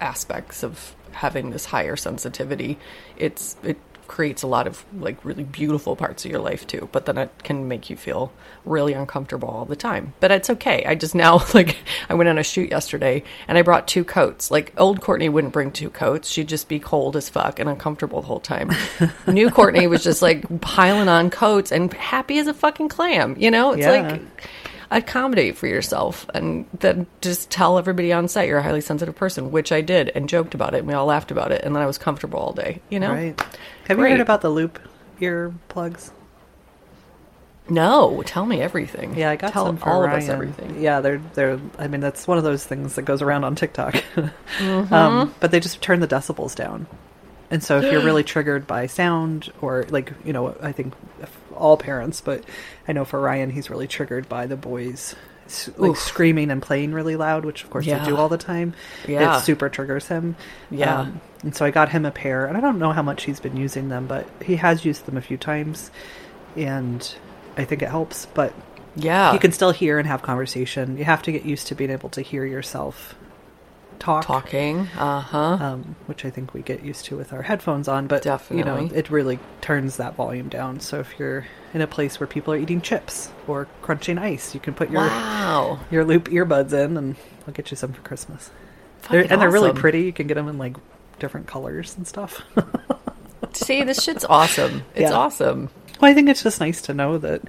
aspects of having this higher sensitivity, it's it creates a lot of like really beautiful parts of your life too. But then it can make you feel really uncomfortable all the time. But it's okay. I just now like I went on a shoot yesterday and I brought two coats. Like old Courtney wouldn't bring two coats. She'd just be cold as fuck and uncomfortable the whole time. New Courtney was just like piling on coats and happy as a fucking clam. You know, it's Yeah. like accommodate for yourself and then just tell everybody on set you're a highly sensitive person, which I did and joked about it and we all laughed about it and then I was comfortable all day, you know? Right. Have you heard about the loop ear plugs? No, tell me everything. Yeah, I got tell some for all Ryan. of us everything. Yeah, they're they're. I mean, that's one of those things that goes around on TikTok. Mm-hmm. um, but they just turn the decibels down, and so if you're really triggered by sound, or like you know, I think all parents, but I know for Ryan, he's really triggered by the boys. Like Oof. screaming and playing really loud, which of course Yeah. they do all the time. Yeah. It super triggers him. Yeah. Um, and so I got him a pair, and I don't know how much he's been using them, but he has used them a few times, and I think it helps. But Yeah. you can still hear and have conversation. You have to get used to being able to hear yourself talk, talking. Uh-huh. um, which I think we get used to with our headphones on. But Definitely. you know, it really turns that volume down. So if you're in a place where people are eating chips or crunching ice, you can put your Wow. your loop earbuds in, and I'll get you some for Christmas. They're, and they're really pretty. You can get them in like different colors and stuff. See, this shit's awesome. It's Yeah. awesome. Well, I think it's just nice to know that,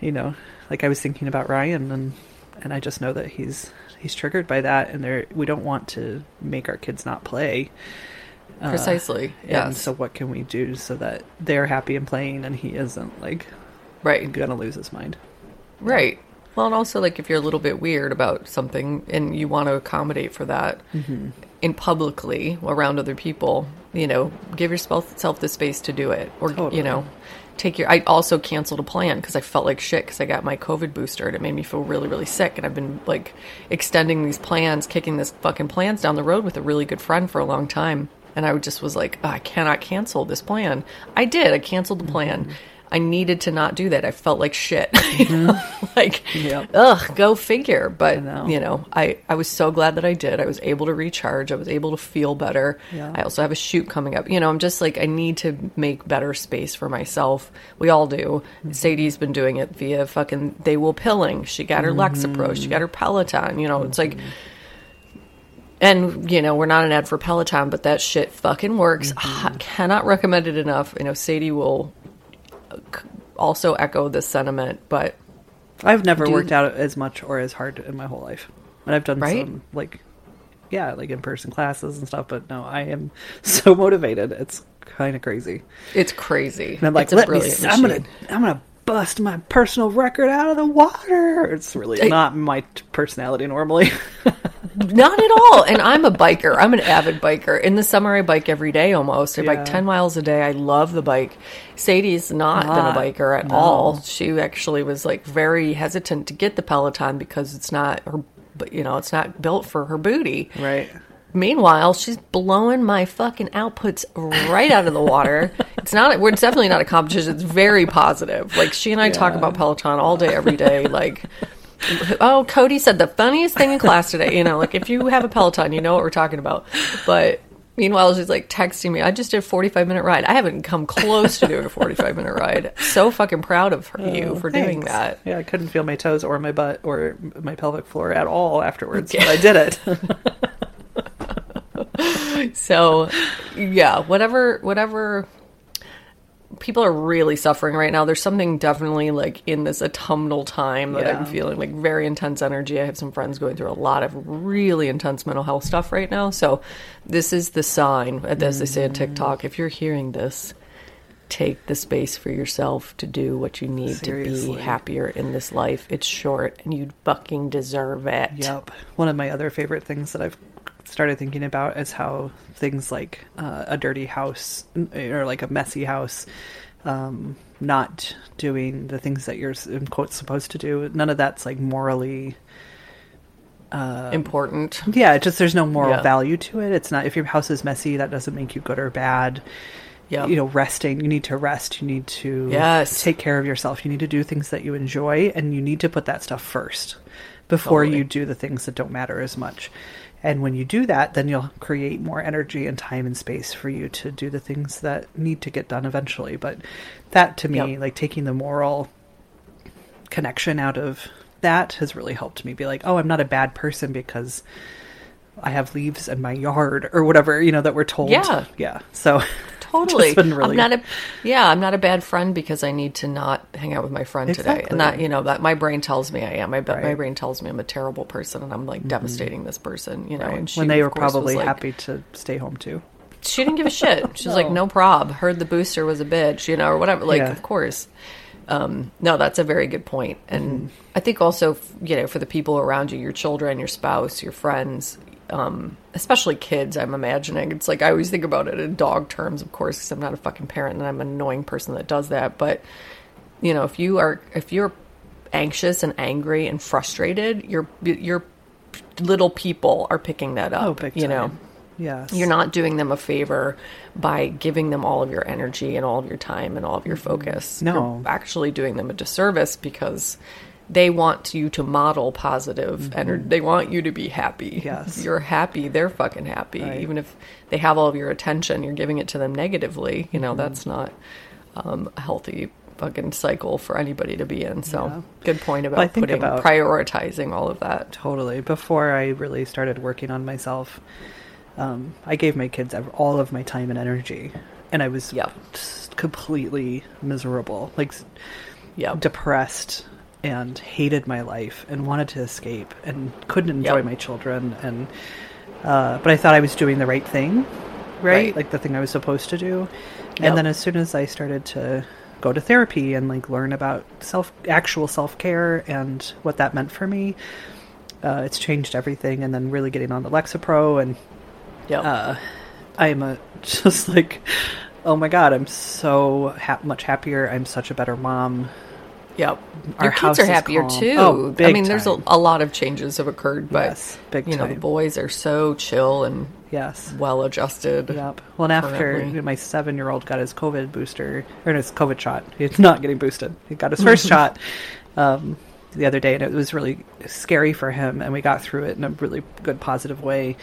you know, like I was thinking about Ryan, and and I just know that he's he's triggered by that, and there we don't want to make our kids not play. Uh, Precisely. Yes. so, what can we do so that they're happy and playing, and he isn't like right. gonna lose his mind? Right. Well, and also like if you're a little bit weird about something and you want to accommodate for that Mm-hmm. in publicly around other people, you know, give yourself the space to do it, or Totally. you know, take your. I also canceled a plan because I felt like shit because I got my COVID booster and it made me feel really really sick, and I've been like extending these plans, kicking this fucking plans down the road with a really good friend for a long time, and I just was like, "Oh, I cannot cancel this plan. I did. I canceled the plan. Mm-hmm. I needed to not do that. I felt like shit. Mm-hmm. Know? like, Yep. ugh, go figure. But, know. you know, I, I was so glad that I did. I was able to recharge. I was able to feel better. Yeah. I also have a shoot coming up. You know, I'm just like, I need to make better space for myself. We all do. Mm-hmm. Sadie's been doing it via fucking They Will Pilling. She got her Lexapro. She mm-hmm. got her Peloton. You know, it's like, and you know we're not an ad for Peloton, but that shit fucking works. I cannot recommend it enough. You know, Sadie will also echo this sentiment, but I've never Do- worked out as much or as hard in my whole life, and I've done Right? some like, yeah, like in person classes and stuff. But no, I am so motivated. It's kind of crazy. it's crazy. And I'm like, let me. I'm gonna. I'm gonna bust my personal record out of the water. It's really Hey. not my personality normally. Not at all. And I'm a biker. I'm an avid biker. In the summer, I bike every day almost. I Yeah. bike 10 miles a day. I love the bike. Sadie's not been a biker at No. all. She actually was like very hesitant to get the Peloton because it's not her, but you know, it's not built for her booty. right. Meanwhile, she's blowing my fucking outputs right out of the water. it's not. We're, it's definitely not a competition. It's very positive. Like she and I talk about Peloton all day, every day. Like, oh, Cody said the funniest thing in class today. You know, like if you have a Peloton, you know what we're talking about. But meanwhile, she's like texting me. I just did a forty-five minute ride. I haven't come close to doing a forty-five minute ride. So fucking proud of her, you oh, for doing that. Yeah, I couldn't feel my toes or my butt or my pelvic floor at all afterwards, but I did it. so yeah whatever whatever people are really suffering right now there's something definitely like in this autumnal time that Yeah. i'm feeling like very intense energy. I have some friends going through a lot of really intense mental health stuff right now. So this is the sign as they say on tiktok if you're hearing this take the space for yourself to do what you need to be happier in this life. It's short and you fucking deserve it. Yep. One of my other favorite things that I've started thinking about is how things like uh, a dirty house or like a messy house, um, not doing the things that you're in quotes supposed to do. None of that's like morally. important Yeah, it just there's no moral Yeah. value to it. It's not if your house is messy, that doesn't make you good or bad. Yep. You know, resting. You need to rest. You need to Yes. take care of yourself. You need to do things that you enjoy, and you need to put that stuff first before Totally. you do the things that don't matter as much. And when you do that, then you'll create more energy and time and space for you to do the things that need to get done eventually. But that to me, Yep. like taking the moral connection out of that has really helped me be like, oh, I'm not a bad person because I have leaves in my yard or whatever, you know, that we're told. Yeah. Yeah. So Totally. really I'm not a yeah, I'm not a bad friend because I need to not hang out with my friend today. And that you know, that my brain tells me I am. My, my Right. Mm-hmm. brain tells me I'm a terrible person and I'm like devastating this person, you know. Right. And she when they were probably like- happy to stay home too. She didn't give a shit. She was like, no prob. Heard the booster was a bitch, you know, or whatever. Like, Yeah. of course. Um, no, that's a very good point. And Mm-hmm. I think also, you know, for the people around you, your children, your spouse, your friends, um, especially kids, I'm imagining. It's like I always think about it in dog terms, of course, because I'm not a fucking parent and I'm an annoying person that does that. But, you know, if you are, if you're anxious and angry and frustrated, your, your little people are picking that up. Oh, You know. Yes. you're not doing them a favor by giving them all of your energy and all of your time and all of your focus. No. You're actually doing them a disservice because they want you to model positive energy. They want you to be happy. Mm-hmm. Yes. You're happy, they're fucking happy. Right. Even if they have all of your attention, you're giving it to them negatively. You know, Mm-hmm. that's not um, a healthy fucking cycle for anybody to be in. So Yeah. good point about Well, putting about- prioritizing all of that. Totally. Before I really started working on myself, um, I gave my kids all of my time and energy, and I was just completely miserable, like Yeah. depressed, and hated my life, and wanted to escape, and couldn't enjoy Yep. my children, and uh, but I thought I was doing the right thing, right? Right. Like the thing I was supposed to do. Yep. And then as soon as I started to go to therapy and like learn about self actual self care and what that meant for me, uh, it's changed everything. And then really getting on the Lexapro and Yeah. uh, I'm a just like, oh my god, I'm so ha- much happier. I'm such a better mom. Yep. Our Your kids are happier calm. too. Oh, I mean, there's a, a lot of changes have occurred, but Yes, big you know, the boys are so chill and Yes. well adjusted. Yep. Well, and after currently. my seven year old got his COVID booster, or his COVID shot, he's not getting boosted. He got his first shot um, the other day, and it was really scary for him, and we got through it in a really good, positive way.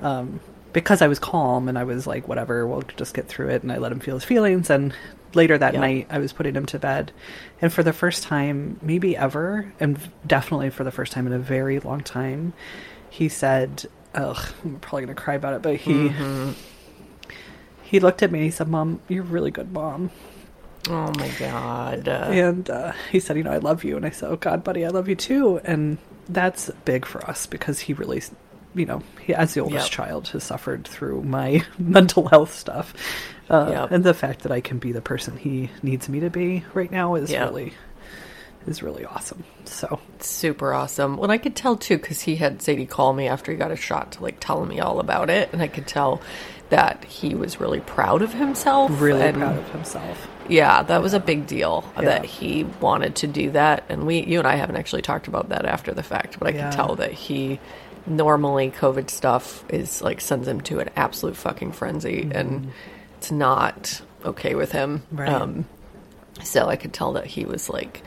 Um, because I was calm and I was like, whatever, we'll just get through it. And I let him feel his feelings. And later that Yeah. night, I was putting him to bed. And for the first time, maybe ever, and definitely for the first time in a very long time, he said, Ugh, I'm probably going to cry about it, but he. He looked at me and he said, Mom, you're a really good mom. Oh my god. And uh, he said, You know, I love you. And I said, Oh, God, buddy, I love you too. And that's big for us because he really, you know, he, as the oldest Yep. child, has suffered through my mental health stuff. Uh, Yep. And the fact that I can be the person he needs me to be right now is Yep. really. Is really awesome. So super awesome. Well, I could tell too because he had Sadie call me after he got a shot to like tell me all about it, and I could tell that he was really proud of himself. really and proud of himself. Yeah, that was a big deal that he wanted to do that, and we, you and I, haven't actually talked about that after the fact, but I Yeah. can tell that he normally COVID stuff is like sends him to an absolute fucking frenzy, and it's not okay with him. Right. Um, so I could tell that he was like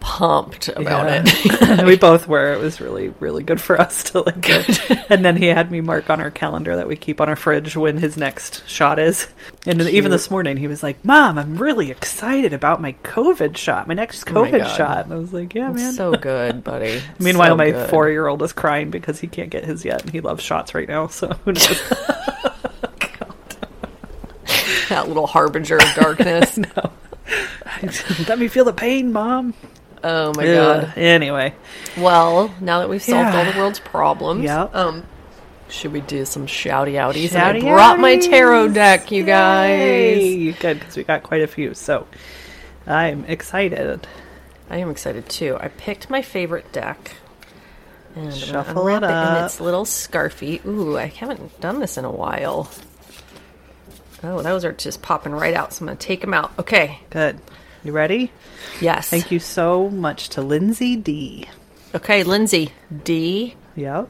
pumped about Yeah. it. we both were. It was really, really good for us to like. Get. And then he had me mark on our calendar that we keep on our fridge when his next shot is. And then even this morning, he was like, "Mom, I'm really excited about my COVID shot, my next Oh my COVID shot." And I was like, "Yeah, man." so good, buddy. Meanwhile, So my four-year-old is crying because he can't get his yet, and he loves shots right now. So who knows? that little harbinger of darkness. No. Let me feel the pain, Mom. Oh my Ugh. god. Anyway, Well, now that we've solved Yeah. all the world's problems, Yep. um, should we do some shouty outies? And I brought my tarot deck, you guys. Yay! Good, because we got quite a few. So I'm excited. I am excited too. I picked my favorite deck. And Shuffle it unwrap it in its little scarfy. Ooh, I haven't done this in a while. Oh, those are just popping right out, so I'm gonna take them out. Okay. Good. You ready? Yes. Thank you so much to Lindsay D. Okay, Lindsay D. Yep.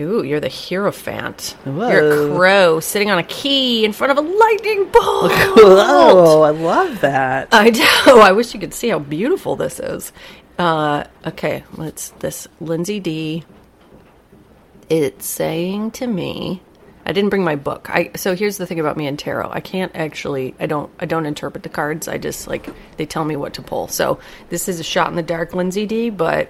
Ooh, you're the Hierophant. Whoa. You're a crow sitting on a key in front of a lightning bolt. Oh, I love that. I know. I wish you could see how beautiful this is. Uh, okay, let's this Lindsay D. it's saying to me I didn't bring my book. I so here's the thing about me and tarot. I can't actually I don't I don't interpret the cards. I just like they tell me what to pull. So this is a shot in the dark, Lindsay D, but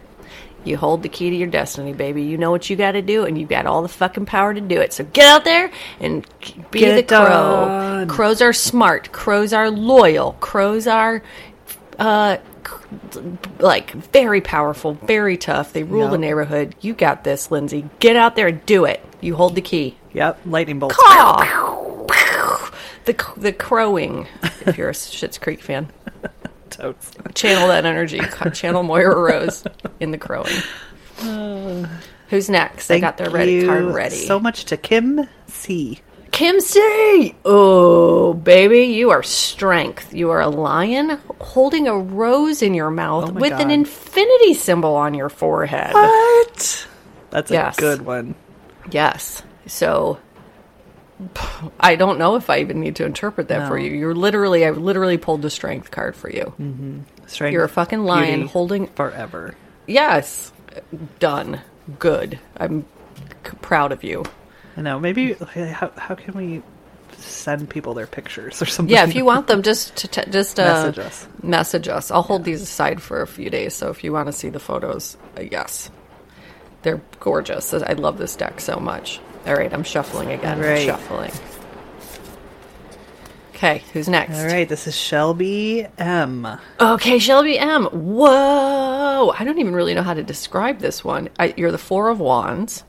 you hold the key to your destiny, baby. You know what you got to do, and you've got all the fucking power to do it. So get out there and be Get the crow. Crows are smart. Crows are loyal. Crows are, uh, like very powerful, very tough. They rule the neighborhood. You got this, Lindsay. Get out there and do it. You hold the key. Yep, lightning bolts. Caw. The the crowing. If you're a Schitt's Creek fan, Totes. channel that energy. Channel Moira Rose in the crowing. Who's next? I Thank got their you card ready. so much to Kim C. Kim C. Oh, baby, you are strength. You are a lion holding a rose in your mouth Oh with an infinity symbol on your forehead. What? That's Yes. a good one. Yes. So I don't know if I even need to interpret that for you. You're literally, I literally pulled the strength card for you. Mm-hmm. Strength. You're a fucking lion holding. forever. Yes. Done. Good. I'm c- proud of you. I know. Maybe how how can we send people their pictures or something? Yeah, if you want them, just to t- just uh, Message us. Message us. I'll hold these aside for a few days. So if you want to see the photos, uh, yes, they're gorgeous. I love this deck so much. All right, I'm shuffling again. All right. Shuffling. Okay, who's next? All right, this is Shelby M. Okay, Shelby M. Whoa! I don't even really know how to describe this one. I, you're the Four of Wands.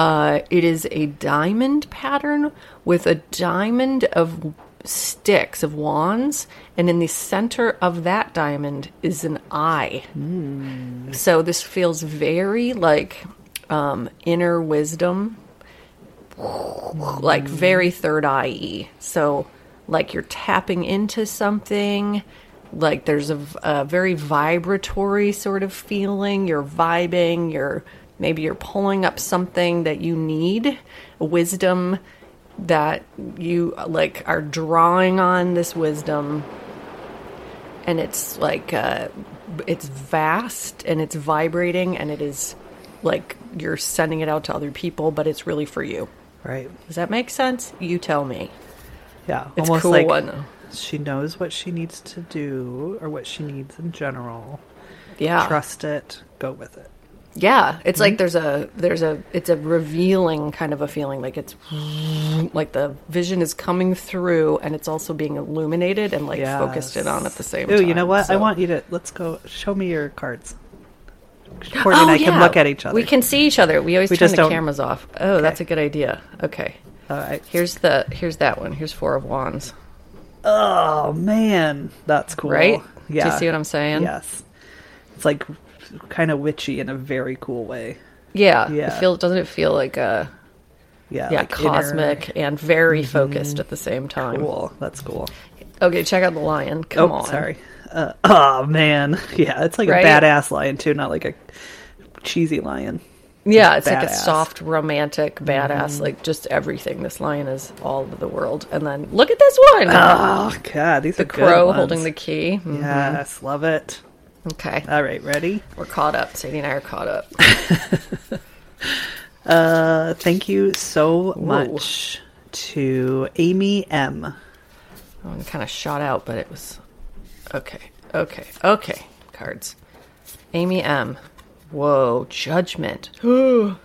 Uh, it is a diamond pattern with a diamond of sticks of wands, and in the center of that diamond is an eye. So this feels very like um, inner wisdom, like very third eye. So like you're tapping into something. Like there's a very vibratory sort of feeling. You're vibing. You're maybe you're pulling up something that you need, wisdom that you like are drawing on this wisdom and it's like uh, it's vast and it's vibrating and it is like you're sending it out to other people but it's really for you Right. does that make sense you tell me Yeah. it's almost cool like one she knows what she needs to do or what she needs in general. yeah Trust it. Go with it. Yeah it's Mm-hmm. like there's a there's a it's a revealing kind of a feeling like it's like the vision is coming through and it's also being illuminated and like focused in on at the same Ooh, time you know what? I want you to let's go. Show me your cards. Courtney Oh, and I can yeah. look at each other. We can see each other. We always We turn the don't- cameras off. Oh, that's a good idea. Okay. All right. Here's the here's that one. Here's four of wands. Oh man, that's cool. Right? Yeah. Do you see what I'm saying? Yes. It's like kind of witchy in a very cool way. Yeah. Yeah. It feels doesn't it feel like a Yeah. yeah, like inner- cosmic and very focused at the same time. Cool. That's cool. Okay, check out the lion. Come oh, on. sorry. Uh, oh man, yeah, it's like Right? a badass lion too, not like a cheesy lion. Yeah, it's like a badass. Mm-hmm. soft, romantic, badass, like just everything. This lion is all of the world. And then look at this one. Oh god, these the are good crow holding the key. Mm, Yes, love it. Okay. All right, ready? We're caught up. Sadie and I are caught up. Uh, thank you so much to Amy M. One kind of shot out, but it was okay. Okay. Okay. Cards. Amy M. Whoa, judgment. okay.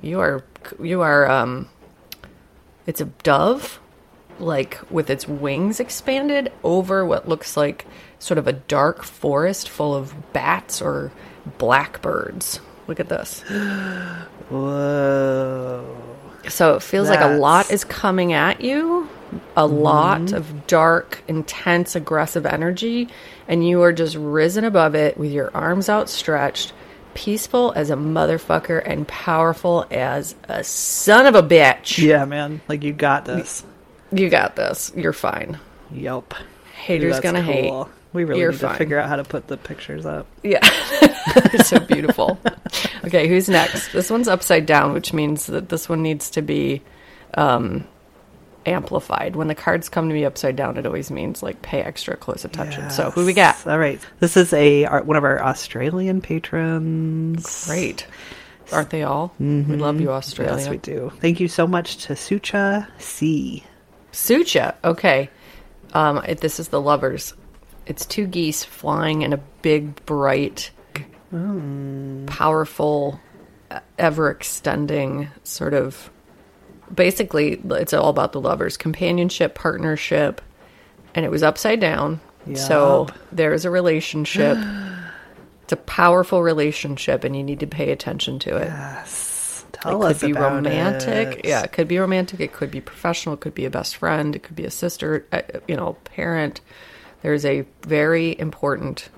You are you are um it's a dove like with its wings expanded over what looks like sort of a dark forest full of bats or blackbirds. Look at this. Whoa. So it feels like a lot is coming at you, a mm-hmm. lot of dark, intense, aggressive energy, and you are just risen above it with your arms outstretched, peaceful as a motherfucker and powerful as a son of a bitch. Yeah, man. Like you got this. You got this. You're fine. Yup. Haters gonna hate. We really You're need fine. to figure out how to put the pictures up. Yeah. it's so beautiful. okay, who's next? This one's upside down, which means that this one needs to be um amplified. When the cards come to me upside down, it always means like pay extra close attention. So who we got? All right. This is a our, one of our Australian patrons. Great. Aren't they all? We love you, Australia. Mm-hmm. Yes, we do. Thank you so much to Sucha C. Sucha. Okay. Um, it, this is the lovers. It's two geese flying in a big, bright, powerful, ever extending sort of. Basically, it's all about the lovers companionship, partnership, and it was upside down. So there's a relationship. it's a powerful relationship, and you need to pay attention to it. Yes. It Tell could us be about romantic. it. Yeah, it could be romantic. It could be professional. It could be a best friend. It could be a sister, uh, you know, parent. There's a very important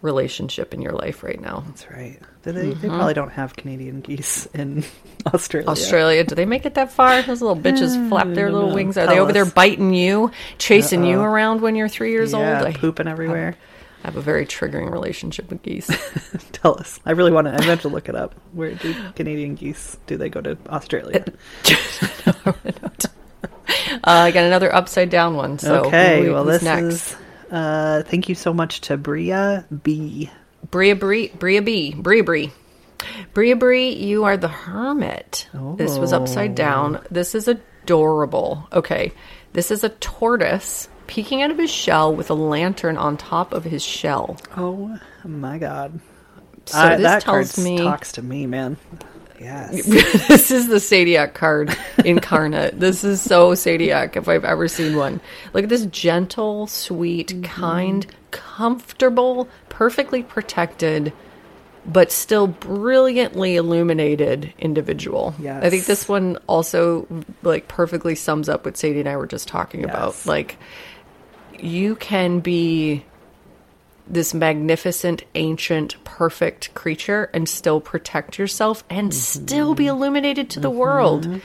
relationship in your life right now. That's right. They, they probably don't have Canadian geese in Australia. Australia, do they make it that far? Those little bitches flap their little know. wings. Are Tell they over there biting you, chasing you around when you're three years Yeah, old? I pooping everywhere. I have a very triggering relationship with geese. Tell us. I really want to. I meant to look it up. Where do Canadian geese? Do they go to Australia? Uh, I got another upside down one. So okay. who- well, this next? is. Uh, thank you so much to Bria B. Bria Brie, Bria B, Bria Brie. Bria Brie, you are the hermit. This was upside down. This is adorable. Okay. This is a tortoise peeking out of his shell with a lantern on top of his shell. Oh my God. So I- this that tells card me talks to me, man. Yes. this is the Sadiac card incarnate. this is so Sadiac if I've ever seen one. Look at this gentle, sweet, Mm-hmm. kind, comfortable, perfectly protected, but still brilliantly illuminated individual. Yes. I think this one also like perfectly sums up what Sadie and I were just talking about. Like you can be this magnificent, ancient, perfect creature and still protect yourself and mm-hmm. still be illuminated to the mm-hmm. world.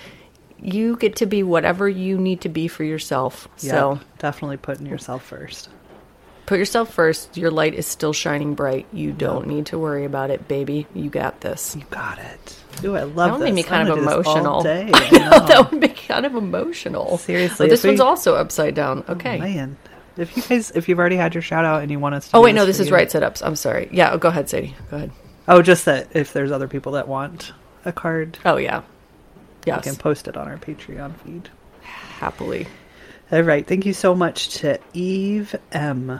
You get to be whatever you need to be for yourself. So definitely putting yourself first. put yourself first. Your light is still shining bright. You don't need to worry about it, baby. You got this. You got it. Ooh, I love That would make this. me kind of gonna do this all emotional. I know, that would be kind of emotional. Seriously, Oh, this we- one's also upside down. Okay. Oh, man, if you guys, if you've already had your shout out and you want us to, Oh wait, no, this is you- right setups. I'm sorry. Yeah, oh, go ahead, Sadie. Go ahead. Oh, just that if there's other people that want a card, Oh yeah. yeah. Yes. can post it on our Patreon feed. Happily. All right, thank you so much to Eve M.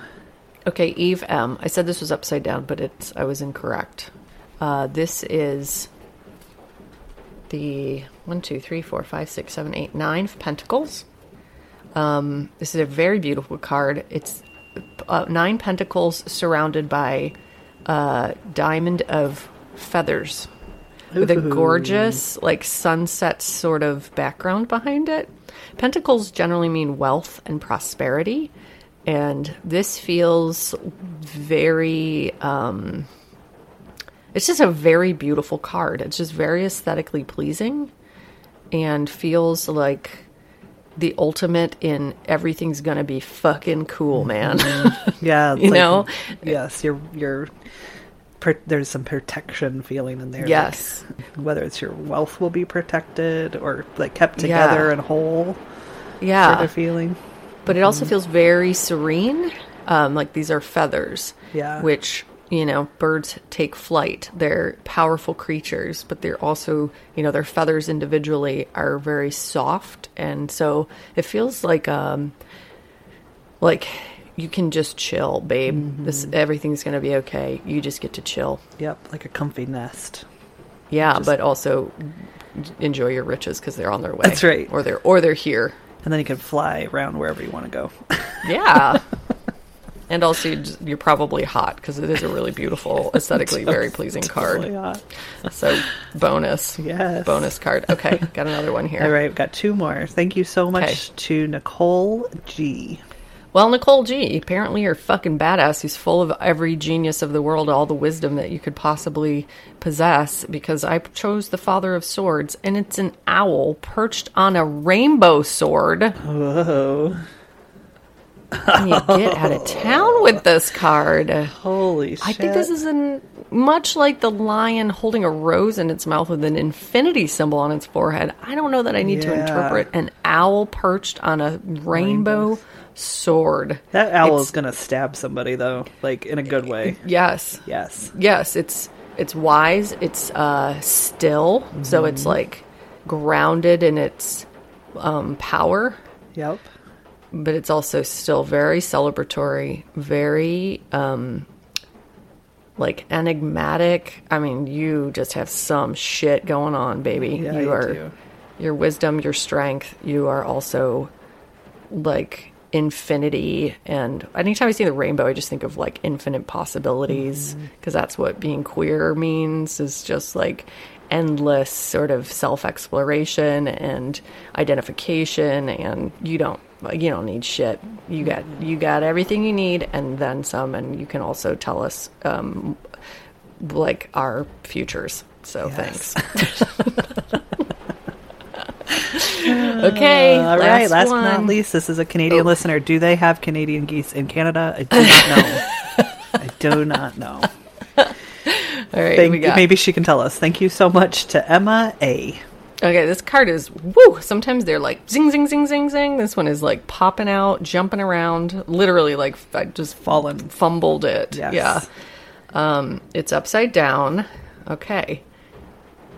Okay, Eve M. I said this was upside down, but it's I was incorrect. Uh, this is the one, two, three, four, five, six, seven, eight, nine of Pentacles. Um, this is a very beautiful card. It's uh, nine pentacles surrounded by a diamond of feathers with a gorgeous, like sunset sort of background behind it. Pentacles generally mean wealth and prosperity, and this feels very. Um, it's just a very beautiful card. It's just very aesthetically pleasing and feels like the ultimate in everything's gonna be fucking cool, man. Yeah, You like- know? yes, you're you're. Per, there's some protection feeling in there. like, yes. whether it's your wealth will be protected or like kept Yeah. together and whole Yeah. sort of feeling. but it also feels very serene. Um, like these are feathers, Yeah. which you know birds take flight. They're powerful creatures, but they're also you know their feathers individually are very soft, and so it feels like um, like you can just chill, babe. This everything's gonna be okay. You just get to chill. Yep, like a comfy nest. Yeah, Just- but also enjoy your riches because they're on their way. That's right. Or they're or they're here. And then you can fly around wherever you want to go. Yeah. And also, you're probably hot because it is a really beautiful, aesthetically very pleasing card. So, bonus. Yes. Bonus card. Okay, got another one here. All right, we've got two more. Thank you so much Okay. to Nicole G. Well, Nicole G, apparently you're fucking badass who's full of every genius of the world, all the wisdom that you could possibly possess, because I chose the Father of Swords, and it's an owl perched on a rainbow sword. Whoa. You get out of town with this card. Holy shit. I think this is an, much like the lion holding a rose in its mouth with an infinity symbol on its forehead. I don't know that I need to interpret an owl perched on a rainbow sword. That owl It's- is going to stab somebody, though, like in a good way. Yes. Yes. Yes, it's it's wise, it's uh still, so it's like grounded in its um power, Yep. But it's also still very celebratory, very um like enigmatic. I mean, you just have some shit going on, baby. Yeah, you you are do. your wisdom, your strength. You are also like infinity and anytime i see the rainbow i just think of like infinite possibilities because that's what being queer means is just like endless sort of self-exploration and identification and you don't you don't need shit you got you got everything you need and then some and you can also tell us um like our futures so Yes. thanks okay All right. Last one. but not least, this is a Canadian listener. Do they have Canadian geese in Canada? I do not know. I do not know. all right Thank, maybe she can tell us. Thank you so much to Emma A. Okay, this card is woo. Sometimes they're like zing zing zing zing zing. This one is like popping out, jumping around. Literally, like I just Fallen. fumbled it. Yes. Yeah. Um, it's upside down. Okay.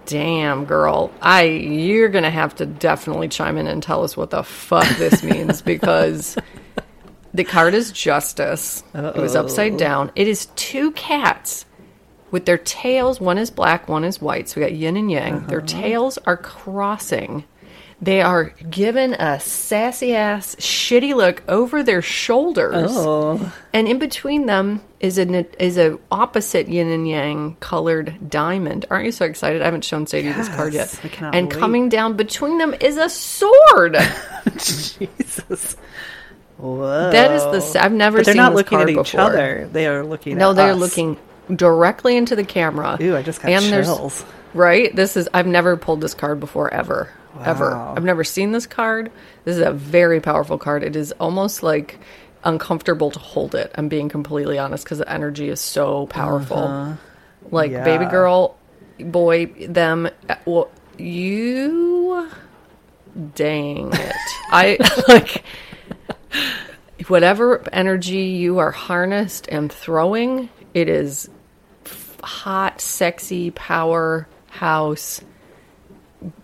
Damn, girl. I you're gonna have to definitely chime in and tell us what the fuck this means because the card is justice. It was upside down. It is two cats with their tails. One is black, one is white. So we got yin and yang. Their uh-huh. tails are crossing. They are given a sassy ass, shitty look over their shoulders, Oh. and in between them is an is a opposite yin and yang colored diamond. Aren't you so excited? I haven't shown Sadie this card yet. I cannot and wait. coming down between them is a sword. Jesus. Whoa. that is the. I've never But they're seen not looking at each before. other. They are looking No, they're us. looking directly into the camera. Ooh, I just got and there's- chills. Right? This is I've never pulled this card before ever. Ever. I've never seen this card. This is a very powerful card. It is almost like uncomfortable to hold it. I'm being completely honest because the energy is so powerful. Like baby girl, boy, them uh, well, you dang it. I like whatever energy you are harnessed and throwing, it is hot, sexy, powerhouse,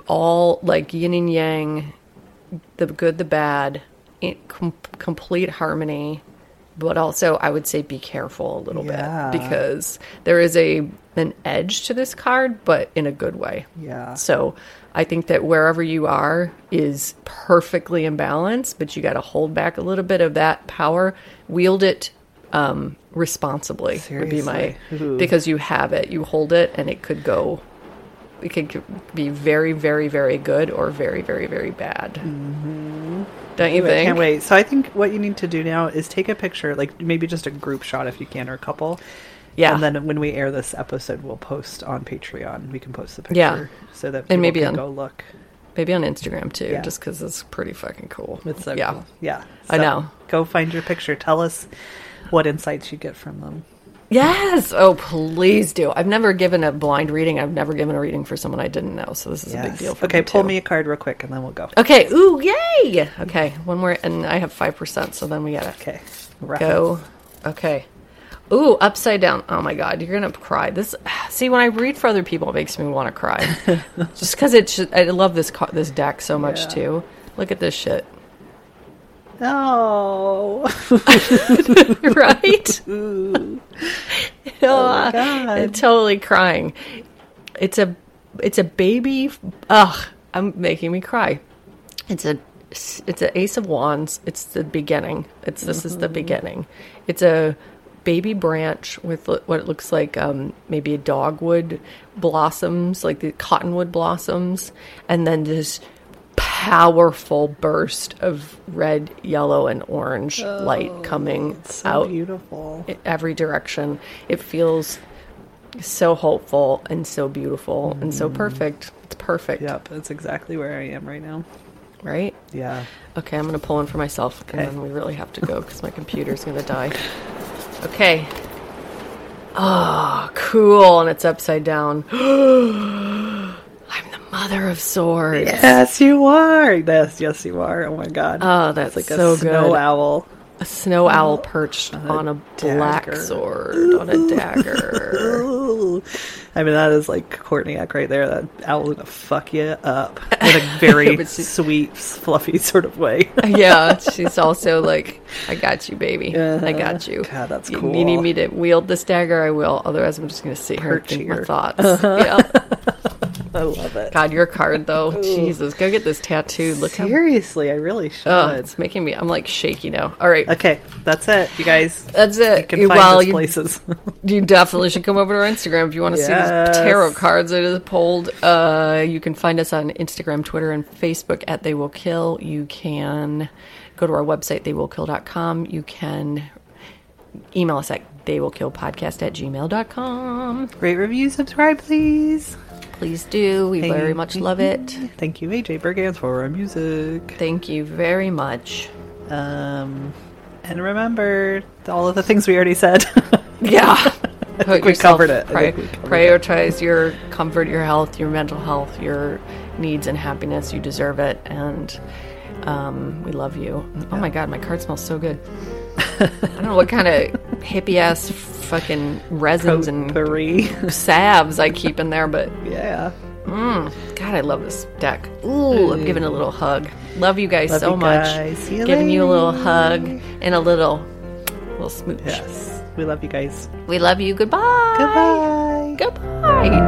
all like yin and yang, the good, the bad, in com- complete harmony. But also, I would say be careful a little Yeah. bit because there is a an edge to this card, but in a good way. Yeah. So I think that wherever you are is perfectly in balance, but you got to hold back a little bit of that power, wield it um, responsibly. Would be my Ooh. because you have it, you hold it, and it could go. It could be very, very, very good or very, very, very bad. Don't you Ooh, I think? can't wait. So I think what you need to do now is take a picture, like maybe just a group shot if you can, or a couple. Yeah. And then when we air this episode, we'll post on Patreon. We can post the picture Yeah. so that And people maybe can on- go look. Maybe on Instagram too, Yeah. just because it's pretty fucking cool. It's so yeah. cool. Yeah. I know. Go find your picture. Tell us what insights you get from them. Yes. Oh, please do. I've never given a blind reading. I've never given a reading for someone I didn't know. So this is a big deal for okay, me. pull too. me a card real quick and then we'll go. Okay. Ooh, yay. Okay. One more. And I have 5%. So then we got to Okay. Wrap go. Okay. Ooh, upside down. Oh my God. You're to cry. This, see, when I read for other people, it makes me want to cry. Just because it should, I love this, this deck so much Yeah. too. Look at this shit. Oh. right? oh God. totally crying. It's a it's a baby. Ugh, I'm making me cry. It's a it's an ace of wands. It's the beginning. It's this is the beginning. It's a baby branch with what it looks like um, maybe a dogwood blossoms, like the cottonwood blossoms, and then this powerful burst of red, yellow, and orange oh, light coming so out beautiful. every direction. It feels so hopeful and so beautiful and so mm. perfect. It's perfect, Yep, that's exactly where I am right now. right? Yeah. Okay, I'm gonna pull one for myself, Okay. and then we really have to go because my computer's gonna die. Okay. Oh, cool, and it's upside down. I'm the mother of swords. Yes, you are. Yes, yes, you are. Oh my god. Oh, that's like so a snow good. owl. A snow owl perched on a black dagger. sword on a dagger. Ooh. I mean, that is like Courtney-esque right there. That owl's gonna fuck you up in a very she- sweet, fluffy sort of way. yeah, she's also like, I got you, baby. I Uh-huh. got you. God, that's You- cool. You need me to wield this dagger? I will. Otherwise, I'm just going to sit here and think my you. thoughts. Yeah. I love it. God, your card though. Jesus, go get this tattooed. Look how. Seriously, I really should. Oh, it's making me. I'm like shaky now. All right, Okay, that's it, you guys. that's it. You can find well, you, places. you definitely should come over to our Instagram if you want to see these tarot cards that is pulled. Uh, you can find us on Instagram, Twitter, and Facebook at They Will Kill. You can go to our website, theywillkill.com. You can email us at theywillkillpodcast at gmail.com. Rate, review, subscribe, please. Please do. We very much love it. Thank you, AJ Bergans, for our music. Thank you very much. Um, and remember all of the things we already said. Yeah. I think we covered it. I think we covered prioritize your comfort, your health, your mental health, your needs and happiness. You deserve it. And um, we love you. Oh my God, my card smells so good. I don't know what kind of hippie ass fucking resins and Potpourri. salves I keep in there, but yeah. Mm, God, I love this deck. Ooh, I'm giving a little hug. Love you guys Love so you much. guys. You giving you a little hug and a little, little smooch. Yes. We love you guys. We love you. Goodbye. Goodbye. Goodbye.